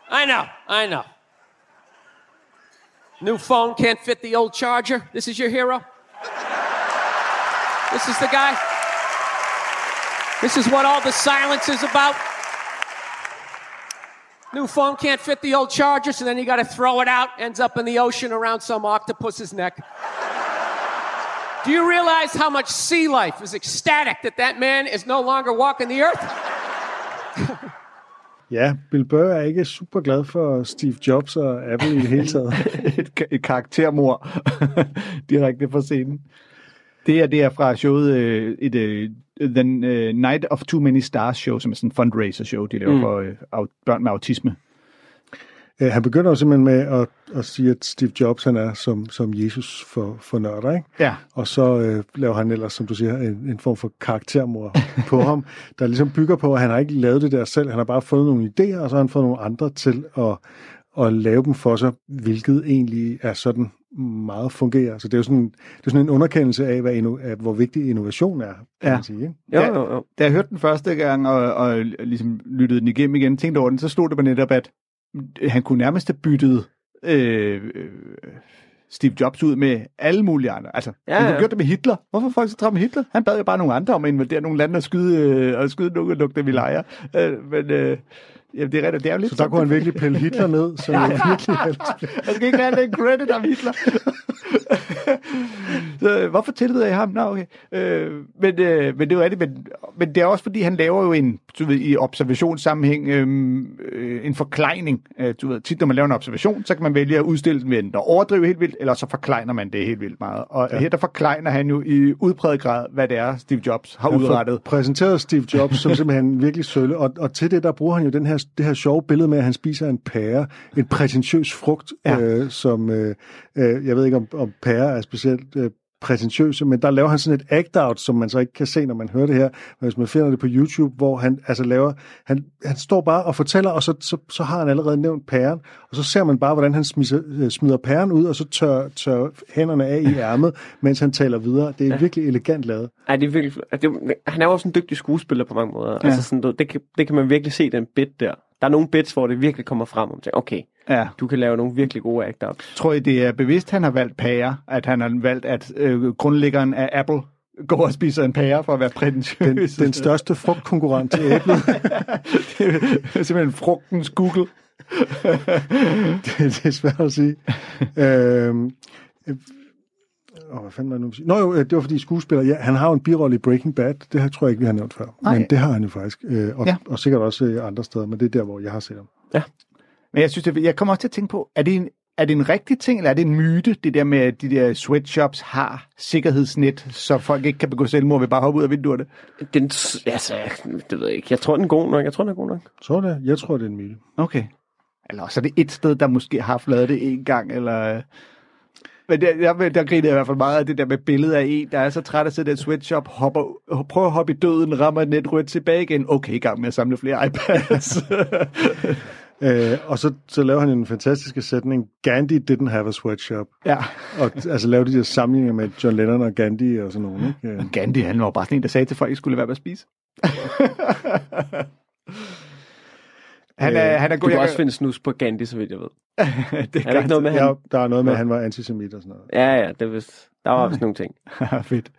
I know, I know. New phone can't fit the old charger. This is your hero? This is the guy? This is what all the silence is about? New phone can't fit the old charger, so then you gotta throw it out, ends up in the ocean around some octopus's neck. Do you realize how much sea life is ecstatic that that man is no longer walking the earth? <laughs> Ja, Bill Burr er ikke super glad for Steve Jobs og Apple i det hele taget. <laughs> et, et karaktermor <laughs> direkte fra scenen. Det er, det er fra showet, øh, et, øh, The øh, Night of Too Many Stars show, som er sådan en fundraiser show, de laver mm. for øh, børn med autisme. Øh, Han begynder jo simpelthen med at, at sige, at Steve Jobs han er som, som Jesus for, for nørder, ikke? Ja. Og så øh, laver han ellers, som du siger, en, en form for karaktermor på ham, der ligesom bygger på, at han har ikke lavet det der selv. Han har bare fået nogle idéer, og så har han fået nogle andre til at, at lave dem for sig, hvilket egentlig er sådan meget fungerer. Så det er jo sådan, det er sådan en underkendelse af, hvad inno, af, hvor vigtig innovation er, kan Ja. man sige. Ikke? Jo, Ja. jo, jo. Da jeg hørte den første gang, og, og ligesom lyttede den igennem igen, tænkte over den, så stod det på netop, at han kunne nærmest have byttet øh, øh, Steve Jobs ud med alle mulige andre. Altså, ja, han kunne ja. gjort det med Hitler. Hvorfor folk så travlt med Hitler? Han bad jo bare nogle andre om at invadere nogle lande og skyde, øh, og skyde nogle af vi leger. Øh, men øh, jamen, det er rigtigt, det er jo lidt Så der kunne han virkelig pille Hitler ned, som jeg <laughs> virkelig Han skal ikke have den credit af Hitler. <laughs> så, øh, hvorfor tilbyder jeg ham? Nå, okay. Øh, men, øh, men det er jo rigtigt, men, men det er også fordi, han laver jo en, du ved, i observationssammenhæng, øh, øh, en forklejning. Øh, du ved, tit når man laver en observation, så kan man vælge at udstille den ved enten at overdrive helt vildt, eller så forklejner man det helt vildt meget. Og ja. her der forklejner han jo i udpræget grad, hvad det er, Steve Jobs har Han udrettet. præsenteret Steve Jobs som simpelthen <laughs> virkelig sølle, og, og til det, der bruger han jo den her, det her sjove billede med, at han spiser en pære, en prætentiøs frugt, ja. øh, som, øh, øh, jeg ved ikke om, om pære er specielt øh, prætentiøse, men der laver han sådan et act-out, som man så ikke kan se, når man hører det her, men hvis man finder det på YouTube, hvor han altså laver, han, han står bare og fortæller, og så, så, så har han allerede nævnt pæren, og så ser man bare, hvordan han smider, øh, smider pæren ud, og så tør, tør hænderne af i ærmet, <laughs> mens han taler videre. Det er ja. virkelig elegant lavet. Ej, det er virkelig, det, han er jo også en dygtig skuespiller på mange måder. Ja. Altså sådan, du- det, kan, det kan man virkelig se, den bit der. Der er nogle bits, hvor det virkelig kommer frem, og man tænker, okay, Ja. du kan lave nogle virkelig gode act-outs. Tror I, det er bevidst, han har valgt pære? At han har valgt, at øh, grundlæggeren af Apple går og spiser en pære for at være prætentiøs? Den, den største frugtkonkurrent til æblet, <laughs> det er simpelthen frugtens Google. <laughs> det, det er svært at sige. øhm, øh, åh, hvad fanden var det nu? Nå jo, øh, det var fordi skuespiller, ja, han har jo en birolle i Breaking Bad, det her tror jeg ikke, vi har nævnt før. Nej. Men det har han jo faktisk, øh, og, Ja. ja. og sikkert også øh, andre steder, men det er der, hvor jeg har set ham. Men jeg synes, det, jeg kommer også til at tænke på, er det, en, er det en rigtig ting, eller er det en myte, det der med, at de der sweatshops har sikkerhedsnet, så folk ikke kan begå selvmord ved bare at hoppe ud af vinduerne? Den, altså, det ved jeg ikke. Jeg tror, den er god nok. Jeg tror, den er god nok. Så det, jeg tror, det er en myte. Okay. Eller også er det et sted, der måske har lavet det en gang, eller... Men der, der, der griner jeg i hvert fald meget af det der med billedet af en, der er så træt af at sidde i et sweatshop, hopper, prøver at hoppe i døden, rammer et net, ryger tilbage igen. Okay, i gang med at samle flere iPads. <laughs> Øh, og så, så laver han en fantastisk sætning, Gandhi didn't have a sweatshop. ja. Og altså lave de der sammenligninger med John Lennon og Gandhi og sådan noget. Ikke? Gandhi, han var bare sådan en, der sagde til folk, at de skulle være med at spise. <laughs> han er, han er Du god. kan jeg også finde snus på Gandhi, så vidt jeg ved. <laughs> det Er der ikke noget med, Ja, han... der er noget med, at han var antisemit og sådan noget. Ja, ja, det er vist... Der var også nogle ting. <laughs> Fedt.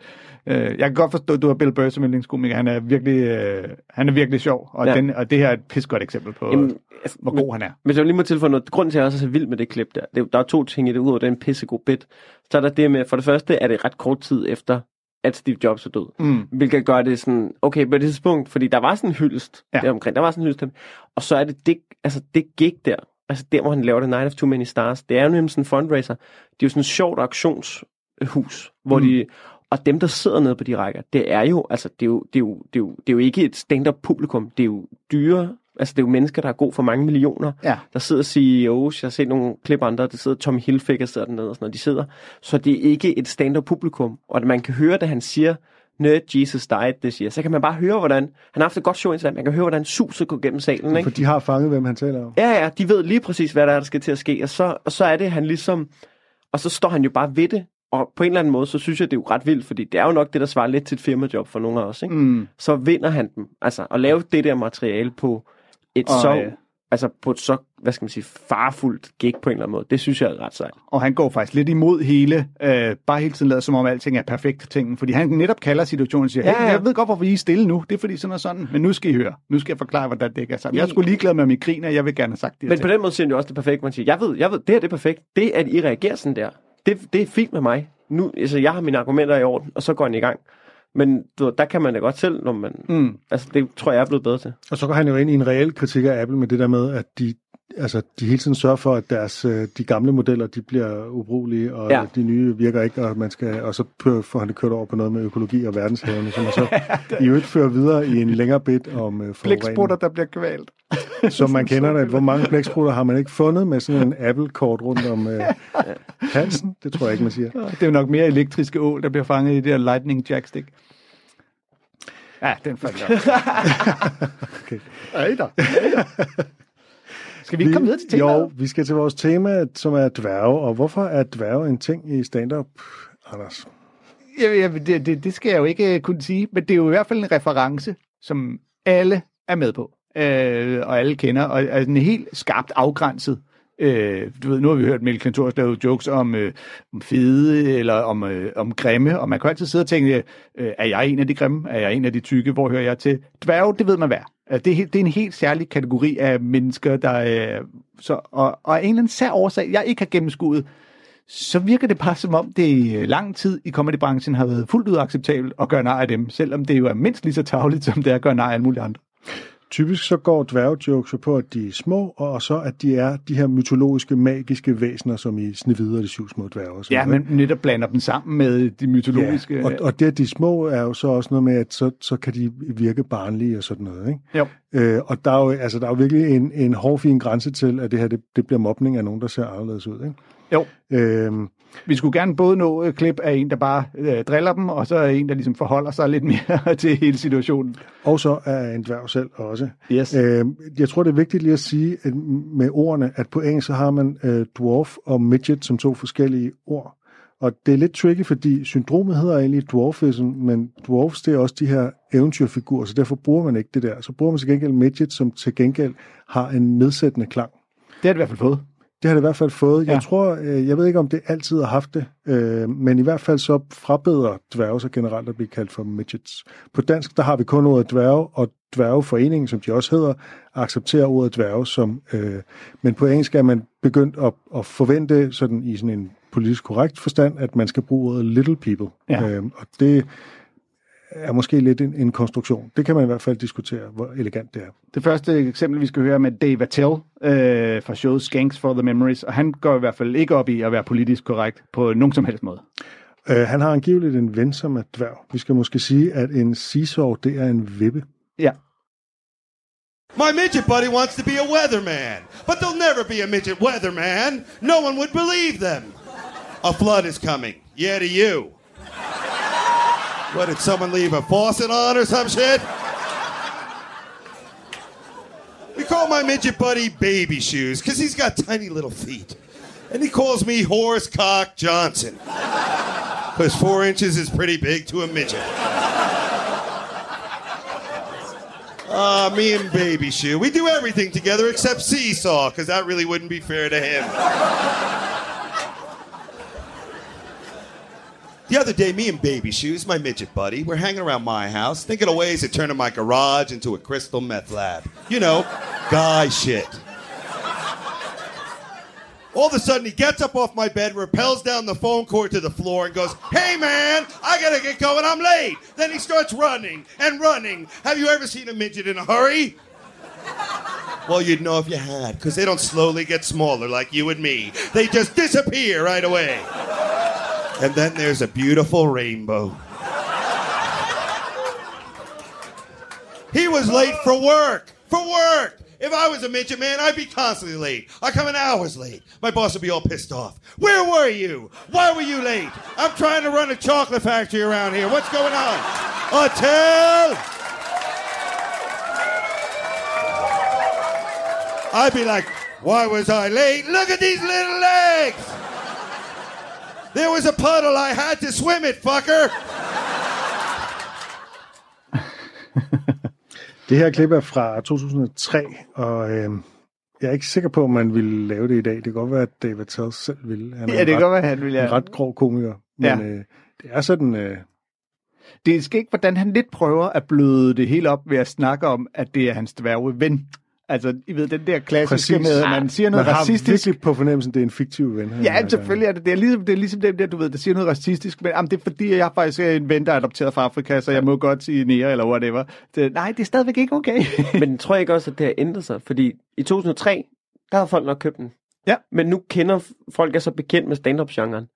Øh, jeg kan godt forstå, at du har Bill Burr som yndlingskomiker. Han er virkelig, øh, han er virkelig sjov, og, Ja. ja. den, og det her er et pissegodt eksempel på, Jamen, altså, hvor god han er. Hvis jeg lige må tilføje noget, grunden til, at jeg også er så vild med det klip der, det, er- der er to ting i det, udover den pissegod bit. Så er der det med, for det første er det ret kort tid efter, at Steve Jobs er død. Mm. Hvilket gør det sådan, okay, på det tidspunkt, fordi der var sådan en hyldest Ja. der omkring, der var sådan en hyldest. Og så er det det, altså det gik der, altså der, hvor han laver det Night of Too Many Stars, det er jo nemlig sådan en fundraiser. Det er jo sådan et sjovt auktionshus, hvor mm. de, og dem, der sidder nede på de rækker, det er jo, altså det er jo, det er jo, det er jo, det er jo ikke et stand-up publikum, det er jo dyre, altså det er jo mennesker, der er god for mange millioner, Ja. der sidder CEOs, jeg har set nogle klip andre, der sidder Tommy Hilfiger sidder dernede og sådan noget, de sidder, så det er ikke et stand-up publikum, og man kan høre, da han siger, Nerd Jesus died this year, så kan man bare høre, hvordan, han har haft et godt show indtil man kan høre, hvordan suset går gennem salen, ikke? For de har fanget, hvem han taler om. Ja, ja, de ved lige præcis, hvad der er, der skal til at ske, og så, og så er det, han ligesom, og så står han jo bare ved det, og på en eller anden måde, så synes jeg, det er jo ret vildt, fordi det er jo nok det, der svarer lidt til et firmajob for nogle af os, ikke? Mm. Så vinder han dem, altså, at lave det der materiale på et Og, så, øh, altså på et så, hvad skal man sige, farfuldt gig på en eller anden måde, det synes jeg er ret sejt. Og han går faktisk lidt imod hele, øh, bare hele tiden lader som om alting er perfekt tingen, fordi han netop kalder situationen og siger, Ja, hey, jeg ved godt, hvorfor I er stille nu, det er fordi sådan og sådan, men nu skal I høre, nu skal jeg forklare, hvordan det ikke er sammen. Jeg skulle ligeglad med mit griner, jeg vil gerne have sagt det. Men på den måde siger han jo også, det er perfekt, man siger, jeg ved, jeg ved, det her det er perfekt, det at I reagerer sådan der, det, det er fint med mig. Nu, altså, jeg har mine argumenter i orden, og så går han i gang. Men du, der kan man da godt selv, når man... Mm. Altså, det tror jeg er blevet bedre til. Og så går han jo ind i en reel kritik af Apple med det der med, at de, altså, de hele tiden sørger for, at deres, øh, de gamle modeller de bliver ubrugelige, og Ja. de nye virker ikke, og, man skal, og så får han det kørt over på noget med økologi og verdenshavene, som man så <laughs> i øvrigt fører videre i en længere bit om Blæksprutter, forurening. der bliver kvalt. <laughs> Som man kender det. Hvor mange blæksprutter har man ikke fundet med sådan en Apple-kort rundt om øh, <laughs> halsen? Det tror jeg ikke, man siger. Det er jo nok mere elektriske ål, der bliver fanget i det der lightning jackstick. Ja, den faldt jeg. Okay. Ej da. Skal vi ikke komme videre til temaet? Jo, vi skal til vores tema, som er dværge. Og hvorfor er dværge en ting i stand-up, Anders? Ja, ja, det, det, det skal jeg jo ikke øh, kunne sige, men det er jo i hvert fald en reference, som alle er med på, øh, og alle kender, og er den helt skarpt afgrænset. Øh, du ved, nu har vi hørt Mikkel Klintorius lave jokes om, øh, om fede eller om, øh, om grimme, og man kan altid sidde og tænke, øh, er jeg en af de grimme? Er jeg en af de tykke? Hvor hører jeg til? Dværge, det ved man hvad. Altså, det er, helt- det er en helt særlig kategori af mennesker, der øh, så, og, og af en eller anden sær årsag, jeg ikke har gennemskuet, så virker det bare som om, det i øh, lang tid i comedybranchen har været fuldt ud acceptabelt at gøre nar af dem, selvom det jo er mindst lige så tavligt, som det er at gøre nar af alle mulige andre. Typisk så går dværgjokes jo på, at de er små, og så at de er de her mytologiske, magiske væsener, som i Snevide og de syv små dværge. Ja, men netop blander dem sammen med de mytologiske... Ja, og, og det, at de er små, er jo så også noget med, at så, så kan de virke barnlige og sådan noget. Ikke? Jo. Øh, og der er jo, altså, der er jo virkelig en, en hårfin grænse til, at det her det, det bliver mobning af nogen, der ser anderledes ud. Ikke? Jo. Øhm, Vi skulle gerne både nå et klip af en, der bare øh, driller dem, og så en, der ligesom forholder sig lidt mere <laughs> til hele situationen. Og så er en dværg selv også. Yes. Øh, jeg tror, det er vigtigt lige at sige at med ordene, at på engelsk så har man øh, dwarf og midget som to forskellige ord. Og det er lidt tricky, fordi syndromet hedder egentlig dwarfism, men dwarfs det er også de her eventyrfigurer, så derfor bruger man ikke det der. Så bruger man til gengæld midget, som til gengæld har en nedsættende klang. Det har det i hvert fald fået. Det har det i hvert fald fået. Jeg Ja. tror, øh, jeg ved ikke, om det altid har haft det, øh, men i hvert fald så frabeder dværge sig generelt at blive kaldt for midgets. På dansk, der har vi kun ordet dværge, og dværgeforeningen, som de også hedder, accepterer ordet dværge som, øh, men på engelsk er man begyndt at, at forvente sådan i sådan en politisk korrekt forstand, at man skal bruge ordet little people. Ja. Øh, og det er måske lidt en, en konstruktion. Det kan man i hvert fald diskutere, hvor elegant det er. Det første eksempel, vi skal høre er med Dave Attell øh, fra showet Skanks for the Memories, og han går i hvert fald ikke op i at være politisk korrekt på nogen som helst måde. Uh, han har angiveligt en ven, som er dværg. Vi skal måske sige, at en seesaw, det er en vippe. Ja. My midget buddy wants to be a weatherman, but there'll never be a midget weatherman. No one would believe them. A flood is coming. Yeah, to you. What, did someone leave a faucet on or some shit? We call my midget buddy Baby Shoes because he's got tiny little feet. And he calls me Horsecock Johnson because four inches is pretty big to a midget. Ah, me and Baby Shoe. We do everything together except Seesaw, because that really wouldn't be fair to him. The other day, me and Baby Shoes, my midget buddy, we're hanging around my house, thinking of ways of turning my garage into a crystal meth lab. You know, guy shit. All of a sudden, he gets up off my bed, rappels down the phone cord to the floor, and goes, Hey man, I gotta get going, I'm late. Then he starts running and running. Have you ever seen a midget in a hurry? Well, you'd know if you had, because they don't slowly get smaller like you and me. They just disappear right away. And then there's a beautiful rainbow. He was late for work. For work. If I was a midget man, I'd be constantly late. I come in hours late. My boss would be all pissed off. Where were you? Why were you late? I'm trying to run a chocolate factory around here. What's going on? Hotel! I'd be like, why was I late? Look at these little legs! There was a puddle. I had to swim it, fucker. Det her klip er fra 2003, og øh, jeg er ikke sikker på, om man ville lave det i dag. Det kan godt være, at David Tell selv ville. Han er Ja, en det kan ret, godt være, han vil. en Ja. ret grov komiker. Men Ja. øh, det er sådan... Øh, Det er skægt, hvordan han lidt prøver at bløde det hele op ved at snakke om, at det er hans dværge ven. Altså, I ved, den der klassiske Præcis. med, at man siger man noget har racistisk. virkelig på fornemmelsen, det er en fiktiv ven. han Ja, har selvfølgelig er det. Det er ligesom, det er ligesom dem der, du ved, der siger noget racistisk, men jamen, det er fordi, jeg faktisk er en ven, der er adopteret fra Afrika, så jeg må godt sige nære eller whatever. Det, nej, det er stadigvæk ikke okay. <laughs> Men tror jeg ikke også, at det har ændret sig? Fordi i 2003, der har folk nok købt den. Ja. Men nu kender folk er så bekendt med stand-up-genren,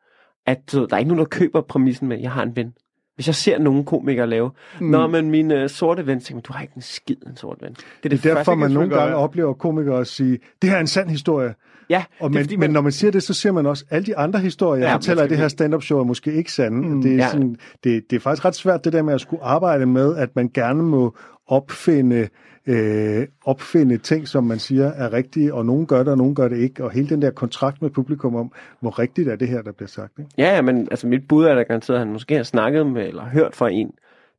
at du ved, der er ikke nogen, der køber præmissen med, jeg har en ven. Hvis jeg ser nogen komikere lave, mm. Nå, men min uh, sorte ven, tænker du har ikke en skid en sort ven. Det er det, Det er derfor, første, man nogle gange oplever komikere sige, det her er en sand historie. Ja, Og det men, fordi, men når man siger det, så siger man også, alle de andre historier, Ja, jeg fortæller i det her stand-up show, er måske ikke sande. Mm, det, er ja. sådan, det, det er faktisk ret svært, det der med at skulle arbejde med, at man gerne må opfinde, øh, opfinde ting, som man siger er rigtige, og nogen gør det, og nogen gør det ikke. Og hele den der kontrakt med publikum om, hvor rigtigt er det her, der bliver sagt. Ikke? Ja, ja, men altså mit bud er da garanteret, at han måske har snakket med, eller hørt fra en,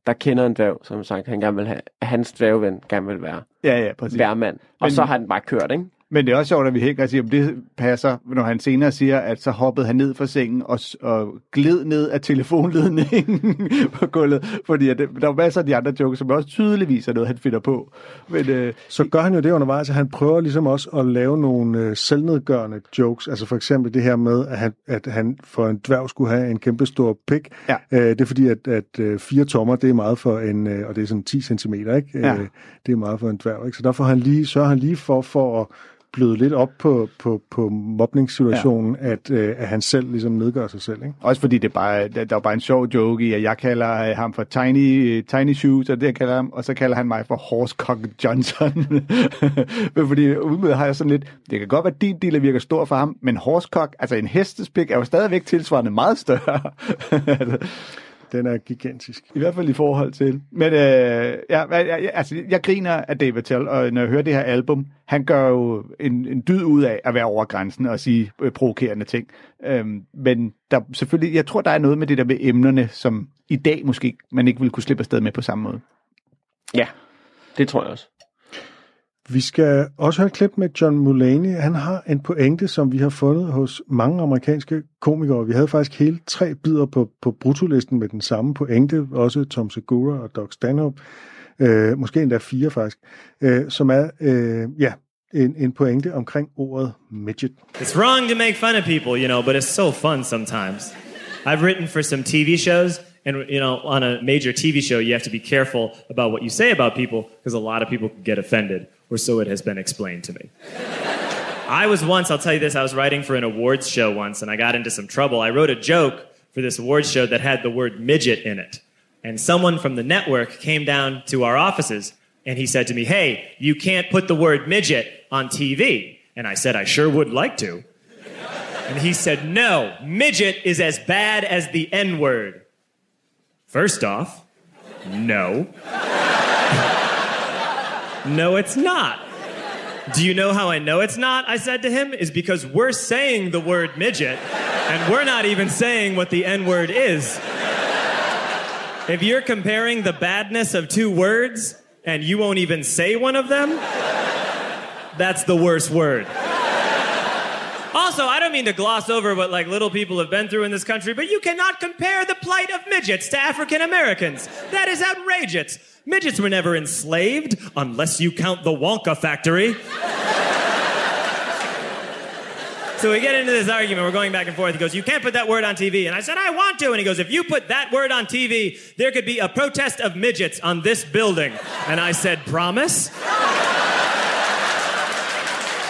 der kender en dværg, som sagt, at han gerne vil have, at hans dværgven gerne vil være ja, ja, præcis. værmand. Og Men- så har den bare kørt, ikke? Men det er også sjovt, at vi hænger og siger, om det passer, når han senere siger, at så hoppede han ned fra sengen og, og gled ned af telefonledningen <laughs> på gulvet. Fordi at det, der er masser af de andre jokes, som også tydeligvis er noget, han finder på. Men øh, Så gør han jo det undervejs, at han prøver ligesom også at lave nogle øh, selvnedgørende jokes. Altså for eksempel det her med, at han, at han for en dværg skulle have en kæmpe stor pik. Ja. Øh, det er fordi, at, at øh, fire tommer, det er meget for en, øh, og det er sådan 10 cm, ikke? Ja. Øh, det er meget for en dværg, ikke? Så der får han lige, sørger han lige for, for at bløde lidt op på, på, på mobningssituationen, ja. at, øh, at han selv ligesom nedgør sig selv. Ikke? Også fordi det er bare, der, der er bare en sjov joke i, at jeg kalder øh, ham for Tiny, tiny Shoes, og det jeg kalder ham, og så kalder han mig for Horsecock Johnson. <laughs> men fordi umiddelbart har jeg sådan lidt, det kan godt være, at din dealer virker stor for ham, men Horsecock, altså en hestespik, er jo stadigvæk tilsvarende meget større. <laughs> Den er gigantisk. I hvert fald i forhold til. Men øh, ja, jeg, jeg, altså, jeg griner af David Tell, og når jeg hører det her album, han gør jo en, en dyd ud af at være over grænsen og sige øh, provokerende ting. Øhm, men der selvfølgelig, jeg tror, der er noget med det der med emnerne, som i dag måske man ikke ville kunne slippe afsted med på samme måde. Ja, det tror jeg også. Vi skal også høre et klip med John Mulaney. Han har en pointe, som vi har fundet hos mange amerikanske komikere. Vi havde faktisk hele tre bidder på, på brutolisten med den samme pointe. Også Tom Segura og Doc Stanhope. Øh, måske endda fire faktisk. Øh, som er, øh, ja, en, en pointe omkring ordet midget. It's wrong to make fun of people, you know, but it's so fun sometimes. I've written for some TV shows, and you know, on a major TV show, you have to be careful about what you say about people because a lot of people get offended, or so it has been explained to me. I was once, I'll tell you this, I was writing for an awards show once, and I got into some trouble. I wrote a joke for this awards show that had the word midget in it. And someone from the network came down to our offices and he said to me, Hey, you can't put the word midget on TV. And I said, I sure would like to. And he said, No, midget is as bad as the N word. First off, no. No, it's not. Do you know how I know it's not? I said to him, is because we're saying the word midget, and we're not even saying what the N word is. If you're comparing the badness of two words and you won't even say one of them, that's the worst word. Also, I don't mean to gloss over what like little people have been through in this country, but you cannot compare the plight of midgets to African Americans. That is outrageous. Midgets were never enslaved, unless you count the Wonka factory. So we get into this argument. We're going back and forth. He goes, You can't put that word on TV. And I said, I want to. And he goes, If you put that word on TV, there could be a protest of midgets on this building. And I said, Promise?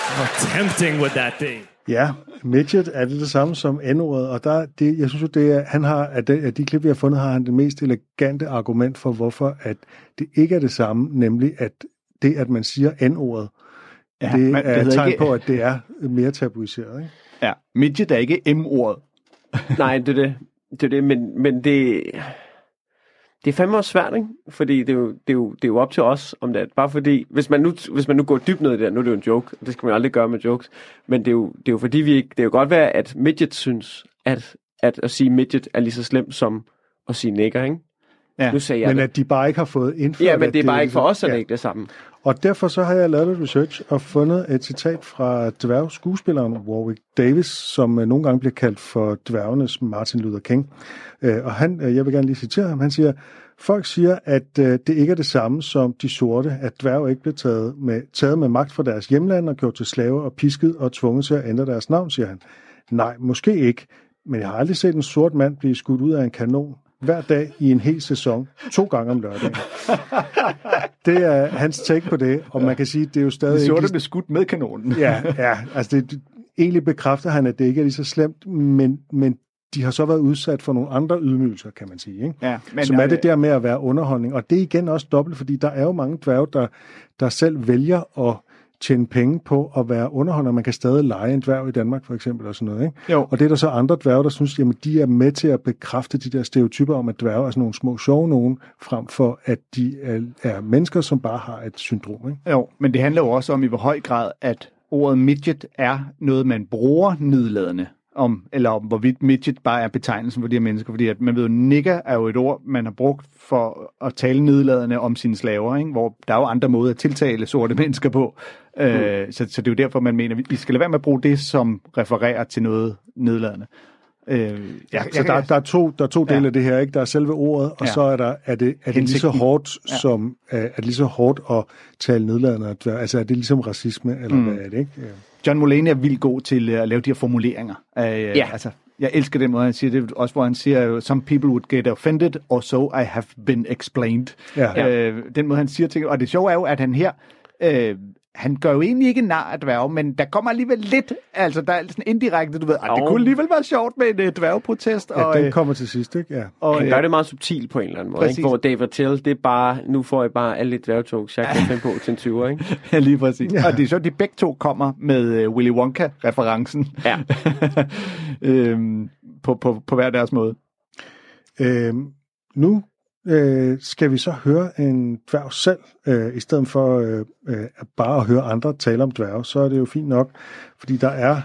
How tempting would that be? Ja, midget er det det samme som N-ordet, og der, det, jeg synes jo, det er, han har, at de, af de klip, vi har fundet, har han det mest elegante argument for, hvorfor at det ikke er det samme, nemlig at det, at man siger N-ordet, ja, det det er et tegn ikke- på, at det er mere tabuiseret. Ikke? Ja, midget er ikke M-ordet. Nej, det er det. Det er det, men, men det, det er fandme også svært, ikke? Fordi det er, jo, det, er jo, det er jo op til os, om det er. Bare fordi, hvis man, nu, hvis man nu går dybt ned i det, her, nu er det jo en joke, og det skal man aldrig gøre med jokes, men det er jo, det er jo fordi, vi ikke, det er jo godt være, at midget synes, at, at at sige midget er lige så slemt som at sige nigger, ikke? Ja. Nu sagde jeg Men det. at de bare ikke har fået indført... Ja, men at det er bare ikke for os, at ja. det ikke er det samme. Og derfor så har jeg lavet lidt research og fundet et citat fra dværgskuespilleren Warwick Davis, som øh, nogle gange bliver kaldt for dværgenes Martin Luther King. Øh, Og han, øh, jeg vil gerne lige citere ham, han siger, folk siger, at det ikke er det samme som de sorte, at dværge ikke bliver taget med, taget med magt fra deres hjemland og gjort til slaver og pisket og tvunget til at ændre deres navn, siger han. Nej, måske ikke, men jeg har aldrig set en sort mand blive skudt ud af en kanon hver dag i en hel sæson, to gange om lørdagen. Det er hans take på det, og man kan sige, det er jo stadig... De ikke sorte blev skudt med kanonen. Ja, ja, altså det, egentlig bekræfter han, at det ikke er lige så slemt, men, men de har så været udsat for nogle andre ydmygelser, kan man sige. Ikke? Ja, men, Som er det der med at være underholdning. Og det er igen også dobbelt, fordi der er jo mange dværge, der, der selv vælger at tjene penge på at være underholder. Man kan stadig lege en dværg i Danmark, for eksempel, og sådan noget. Ikke? Jo. Og det er der så andre dværge, der synes, jamen de er med til at bekræfte de der stereotyper om, at dværge er sådan nogle små sjove nogen, frem for at de er, er mennesker, som bare har et syndrom. Ikke? Jo, men det handler jo også om i hvor høj grad, at ordet midget er noget, man bruger nedladende om, eller om hvorvidt midget bare er betegnelsen for de her mennesker, fordi at man ved jo, nigger er jo et ord, man har brugt for at tale nedladende om sine slaver, ikke? hvor der er jo andre måder at tiltale sorte <laughs> mennesker på. Mm. Øh, så, så det er jo derfor, man mener, at vi skal lade være med at bruge det, som refererer til noget nedladende. Øh, jeg, Ja, så der, der, er to, der er to dele Ja. af det her, ikke? Der er selve ordet, og Ja. så er, der, er, det, er det lige så hårdt, Ja. som, er, er det lige så hårdt at tale nedladende? Altså er det ligesom racisme, eller mm. hvad er det, ikke? Ja. John Mulaney er vildt god til øh, at lave de her formuleringer. Øh, Ja. altså, jeg elsker den måde, han siger det. Også hvor han siger, some people would get offended, or so I have been explained. Ja. Øh, den måde, han siger ting. Og det sjove er jo, at han her øh, han gør jo egentlig ikke nar af dværge, men der kommer alligevel lidt, altså der er sådan indirekte, du ved, "Ej, det kunne alligevel være sjovt med en uh, dværgeprotest. Ja, og, den øh, kommer til sidst, ikke? Ja. og, Han øh, gør det meget subtilt på en eller anden måde, Præcis. ikke? hvor Dave Attell, det er bare, nu får jeg bare alle de dværgjokes, jeg kan <laughs> finde på til en 20'er, ikke? Ja, lige præcis. Ja. Og det er så, de begge to kommer med uh, Willy Wonka-referencen. Ja. <laughs> øhm, på, på, på hver deres måde. Øhm, nu øh, skal vi så høre en dværg selv, øh, i stedet for øh, øh, bare at høre andre tale om dværge, så er det jo fint nok, fordi der er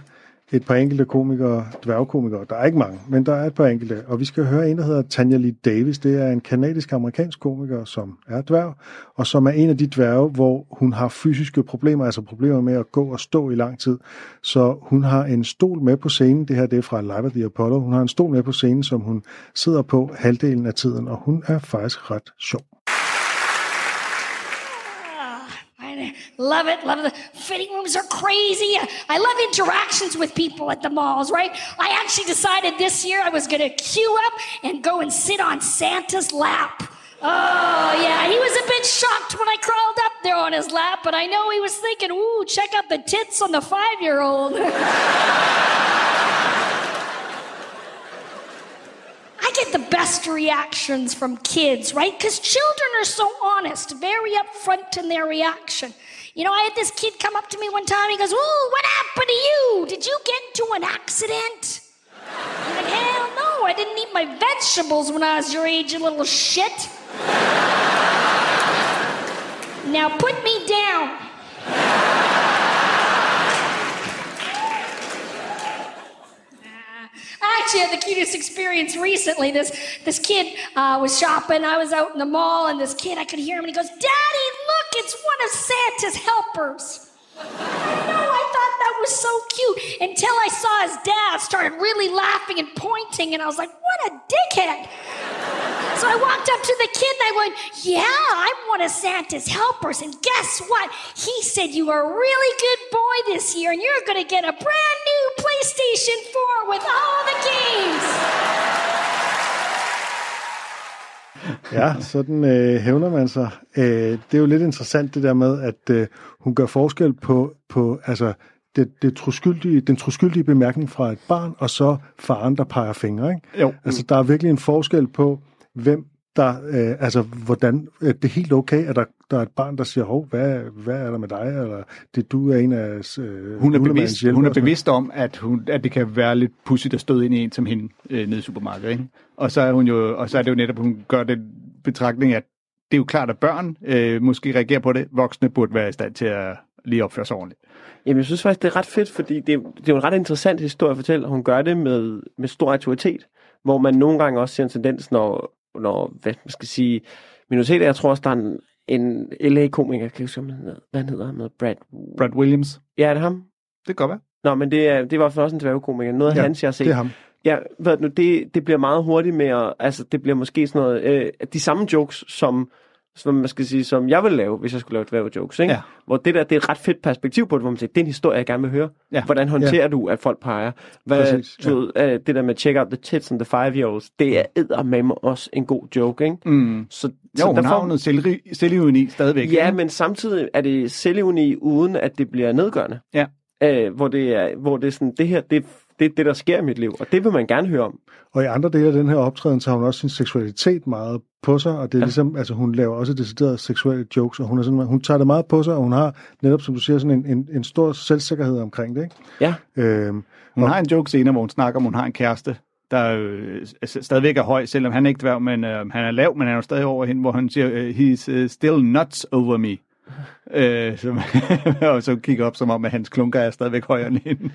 et par enkelte komikere, dværgkomikere, der er ikke mange, men der er et par enkelte, og vi skal høre en, der hedder Tanya Lee Davis, det er en kanadisk-amerikansk komiker, som er dværg, og som er en af de dværge, hvor hun har fysiske problemer, altså problemer med at gå og stå i lang tid, så hun har en stol med på scenen, det her det er fra Live at the Apollo, hun har en stol med på scenen, som hun sidder på halvdelen af tiden, og hun er faktisk ret sjov. Love it. Love the fitting rooms are crazy. I love interactions with people at the malls, right? I actually decided this year I was going to queue up and go and sit on Santa's lap. Oh, yeah. He was a bit shocked when I crawled up there on his lap, but I know he was thinking, ooh, check out the tits on the five year old. <laughs> I get the best reactions from kids, right? Because children are so honest, very upfront in their reaction. You know, I had this kid come up to me one time. He goes, Ooh, what happened to you? Did you get into an accident? I'm like, hell no, I didn't eat my vegetables when I was your age, you little shit. now put me down. I actually had the cutest experience recently. This this kid uh, was shopping. I was out in the mall, and this kid, I could hear him, and he goes, "Daddy, look! It's one of Santa's helpers." I know. I thought that was so cute until I saw his dad started really laughing and pointing, and I was like, "What a dickhead!" So I walked up to the kid and I went, Yeah, I'm one of Santa's helpers. And guess what? He said you are a really good boy this year and you're going to get a brand PlayStation 4 with all the games. Ja, sådan øh, hævner man sig. Øh, det er jo lidt interessant det der med, at øh, hun gør forskel på, på altså, det, det troskyldige, den troskyldige bemærkning fra et barn, og så faren, der peger fingre. Ikke? Jo. Altså, der er virkelig en forskel på, hvem der, øh, altså, hvordan, øh, det er helt okay, at der, der er et barn, der siger, hov, hvad, hvad er der med dig, eller det, du er en af øh, Hun er, bevidst, hun er bevidst om, at, hun, at det kan være lidt pudsigt at støde ind i en som hende øh, nede i supermarkedet. Ikke? Og, så er hun jo, og så er det jo netop, at hun gør den betragtning, at det er jo klart, at børn øh, måske reagerer på det. Voksne burde være i stand til at lige opføre sig ordentligt. Jamen, jeg synes faktisk, det er ret fedt, fordi det, er- det er jo en ret interessant historie at fortælle, og hun gør det med, med stor autoritet, hvor man nogle gange også ser en tendens, når, når hvad man skal sige, minoriteter, jeg tror også, der er en, en LA-komiker, kan jeg huske, hvad han hedder, hvad han hedder, Brad. Brad Williams. Ja, er det ham? Det kan godt være. Nå, men det er, det var også en dværgekomiker. Noget af Ja, hans, jeg har set. det er ham. Ja, hvad nu, det, det bliver meget hurtigt med at, altså det bliver måske sådan noget, øh, de samme jokes, som, som man skal sige, som jeg vil lave, hvis jeg skulle lave dværge-jokes, ikke? Ja. Hvor det der, det er et ret fedt perspektiv på det, hvor man siger, det er en historie, jeg gerne vil høre. Ja. Hvordan håndterer du, at folk peger? Hvad, Præcis, du ved, øh, det der med check out the tits and the five-year-olds, det er eddermame også en god joke, ikke? Mm. Så, Jo, hun der har noget selvri- selvironi stadigvæk. Ja, ikke? men samtidig er det selvivni, uden at det bliver nedgørende. Ja. Øh, hvor, det er, hvor det er sådan, det her, det, det er det, der sker i mit liv, og det vil man gerne høre om. Og i andre dele af den her optræden, så har hun også sin seksualitet meget på sig, og det er ja. ligesom, altså hun laver også deciderede seksuelle jokes, og hun, er sådan, hun tager det meget på sig, og hun har netop, som du siger, sådan en, en, en stor selvsikkerhed omkring det, ikke? Ja. Øhm, Hun har en joke senere, hvor hun snakker om, hun har en kæreste, der øh, stadigvæk er høj, selvom han er ikke dværg, men øh, han er lav, men han er jo stadig over hende, hvor han siger, øh, he's uh, still nuts over me. Øh, <laughs> som, <laughs> og så kigger op som om, at hans klunker er stadigvæk højere end hende.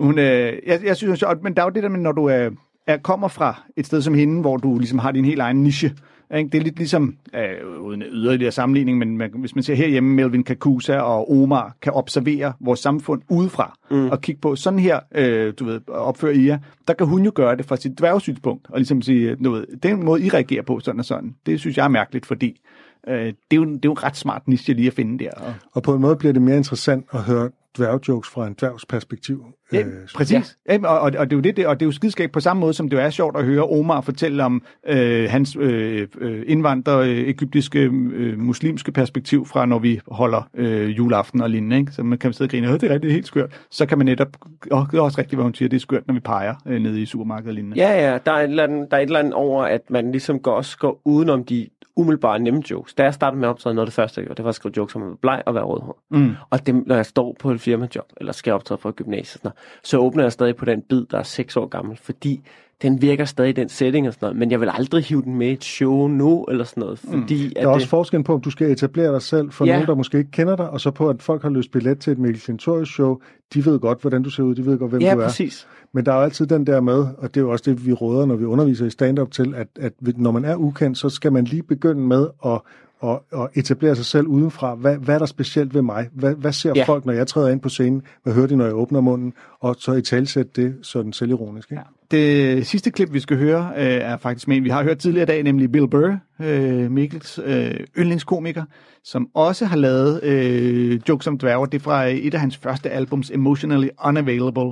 Hun, øh, jeg, jeg synes, sjovt, men der er jo det der med, når du øh, er, kommer fra et sted som hende, hvor du ligesom har din helt egen niche. Ikke? Det er lidt ligesom, øh, uden yderligere sammenligning, men man, hvis man ser herhjemme, Melvin Kakusa og Omar kan observere vores samfund udefra mm. og kigge på, sådan her, øh, du ved, opfører I jer, der kan hun jo gøre det fra sit dværgsynspunkt, og ligesom sige, du ved, den måde, I reagerer på, sådan og sådan, det synes jeg er mærkeligt, fordi øh, det, er jo, det er jo en ret smart niche lige at finde der. Og, og på en måde bliver det mere interessant at høre dværgjokes fra en dværgs perspektiv, Ja, Øh, præcis. Ja. og, og, og, det er jo det, det, og det er jo skidskab på samme måde, som det jo er sjovt at høre Omar fortælle om øh, hans øh, øh, indvandrer, øh, egyptiske, øh, muslimske perspektiv fra, når vi holder øh, juleaften og lignende. Ikke? Så man kan sidde og grine, "Åh, det er rigtig helt skørt. Så kan man netop, og det er også rigtigt, hvad hun siger, det er skørt, når vi peger øh, nede i supermarkedet og lignende. Ja, ja, der er, et eller andet, der er et eller andet over, at man ligesom går, også går udenom de umiddelbare nemme jokes. Da jeg startede med optræde, noget af det første, jeg gjorde, det var at skrive jokes om at være bleg og være rødhåret. Mm. Og dem, når jeg står på et firmajob, eller skal optræde for et noget, så åbner jeg stadig på den bid, der er 6 år gammel, fordi den virker stadig i den setting og sådan noget, men jeg vil aldrig hive den med i et show nu, eller sådan noget, fordi Der at er også det, forskel på, om du skal etablere dig selv for Ja. ja. nogen, der måske ikke kender dig, og så på, at folk har løst billet til et Mikkel Klintorius show. De ved godt, hvordan du ser ud. De ved godt, hvem ja, du er. præcis. Men der er jo altid den der med, og det er jo også det, vi råder, når vi underviser i stand-up til, at, at når man er ukendt, så skal man lige begynde med at, at, at etablere sig selv udenfra. Hvad, hvad er der specielt ved mig? Hvad, hvad ser Ja. ja. folk, når jeg træder ind på scenen? Hvad hører de, når jeg åbner munden? Og så i talsætte det sådan selvironisk. Ikke? Det sidste klip, vi skal høre, øh, er faktisk med en, vi har hørt tidligere i dag, nemlig Bill Burr, øh, Mikkels øh, yndlingskomiker, som også har lavet øh, jokes om dværge. Det er fra et af hans første albums, Emotionally Unavailable.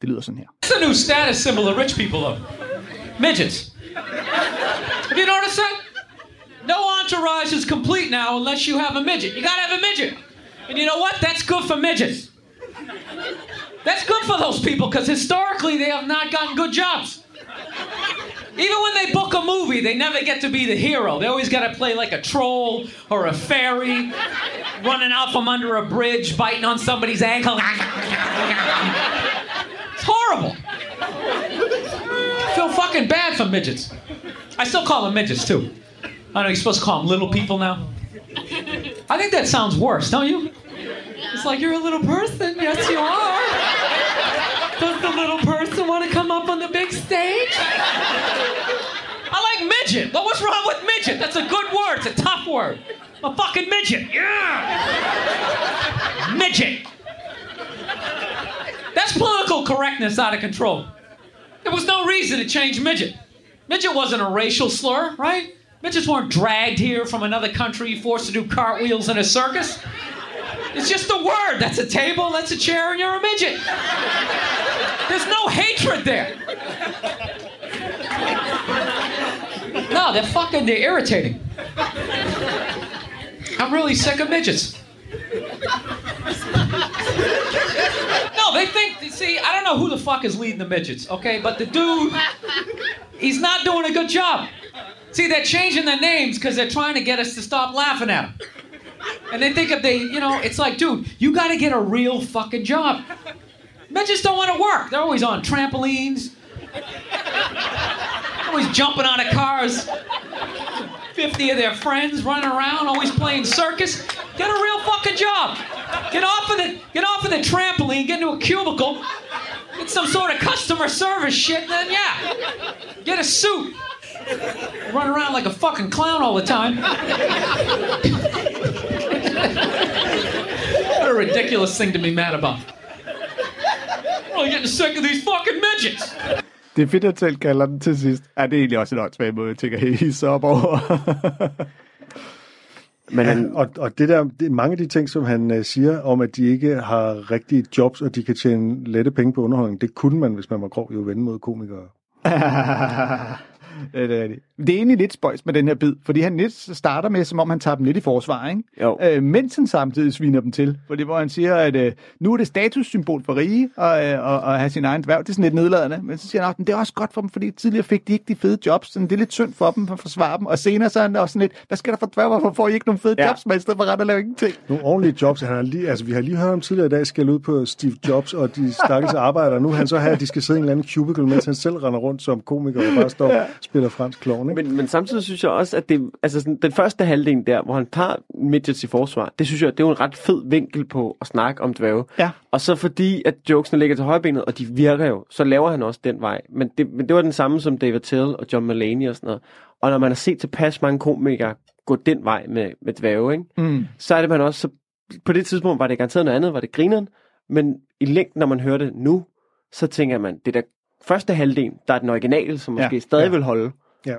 Det lyder sådan her. It's a new status symbol of rich people, though. Midgets. Have you noticed that? No entourage is complete now unless you have a midget. You gotta have a midget. And you know what? That's good for midgets. That's good for those people because historically they have not gotten good jobs. Even when they book a movie, they never get to be the hero. They always got to play like a troll or a fairy, running out from under a bridge, biting on somebody's ankle. It's horrible. I feel fucking bad for midgets. I still call them midgets too. I know you're supposed to call them little people now. I think that sounds worse, don't you? It's like you're a little person. Yes, you are. Does the little person want to come up on the big stage? I like midget. But what's wrong with midget? That's a good word. It's a tough word. A fucking midget. Yeah. Midget. That's political correctness out of control. There was no reason to change midget. Midget wasn't a racial slur, right? Midgets weren't dragged here from another country, forced to do cartwheels in a circus. It's just a word. That's a table, that's a chair, and you're a midget. There's no hatred there. No, they're fucking, they're irritating. I'm really sick of midgets. No, they think, see, I don't know who the fuck is leading the midgets, okay? But the dude, he's not doing a good job. See, they're changing their names because they're trying to get us to stop laughing at them. And they think if they, you know, it's like, dude, you got to get a real fucking job. Men just don't want to work. They're always on trampolines, always jumping out of cars. 50 of their friends running around, always playing circus. Get a real fucking job. Get off of the get off of the trampoline, get into a cubicle, get some sort of customer service shit, and then yeah. Get a suit. Run around like a fucking clown all the time. What a ridiculous thing to be mad about. I'm getting sick of these fucking midgets. Det er fedt, at selv kalder den til sidst. Ja, det er egentlig også en åndssvag måde, jeg tænker, hisse op over. <laughs> Men Ja, han, og, og det der, det, mange af de ting, som han uh, siger om, at de ikke har rigtige jobs, og de kan tjene lette penge på underholdning, det kunne man, hvis man var grov i at vende mod komikere. <laughs> det, er det, rigtigt. det er egentlig lidt spøjs med den her bid, fordi han lidt starter med, som om han tager dem lidt i forsvar, ikke? Jo. Øh, mens han samtidig sviner dem til. Fordi hvor han siger, at øh, nu er det statussymbol for rige at, øh, at, at have sin egen dværg. Det er sådan lidt nedladende. Men så siger han, at det er også godt for dem, fordi tidligere fik de ikke de fede jobs. Så det er lidt synd for dem at forsvare dem. Og senere så er han også sådan lidt, hvad skal der for dværg? Hvorfor får I ikke nogen fede Ja. jobs? Men i stedet for ret at lave ingenting. Nogle ordentlige jobs. Han har lige, altså, vi har lige hørt om tidligere i dag, skal ud på Steve Jobs og de stakkels <laughs> arbejdere. Nu han så her, at de skal sidde i en eller anden cubicle, mens han selv render rundt som komiker og bare står og spiller fransk klovn. Ikke? men, men samtidig synes jeg også, at det, altså sådan, den første halvdel der, hvor han tager midgets i forsvar, det synes jeg, det er jo en ret fed vinkel på at snakke om dværge. Ja. Og så fordi, at jokesene ligger til højbenet, og de virker jo, så laver han også den vej. Men det, men det var den samme som David Tell og John Mulaney og sådan noget. Og når man har set tilpas mange komikere gå den vej med, med dværge, ikke? Mm. så er det man også, så på det tidspunkt var det garanteret noget andet, var det grineren, men i længden, når man hører det nu, så tænker man, det der første halvdel, der er den originale, som Ja, måske stadig ja. vil holde. Ja.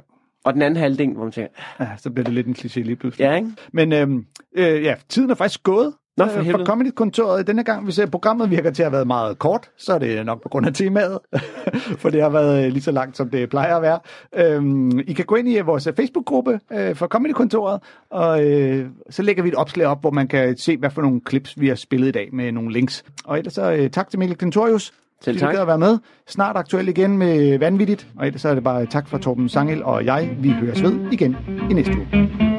Og den anden halvdel, hvor man tænker, Ja, så bliver det lidt en kliché lige pludselig. ja, ikke? Men øhm, øh, ja, tiden er faktisk gået. Nå, for øh, helvede. Comedy-kontoret. Denne gang, hvis øh, programmet virker til at have været meget kort, så er det nok på grund af temaet, <laughs> for det har været øh, lige så langt, som det plejer at være. Øhm, I kan gå ind i vores Facebook-gruppe øh, for Comedy-kontoret, og øh, så lægger vi et opslag op, hvor man kan se, hvad for nogle clips, vi har spillet i dag med nogle links. Og ellers så øh, tak til Mikkel Klintorius, Selv tak. at være med. Snart aktuel igen med Vanvittigt, og ellers så er det bare tak fra Torben Sangel og jeg. Vi høres ved igen i næste uge.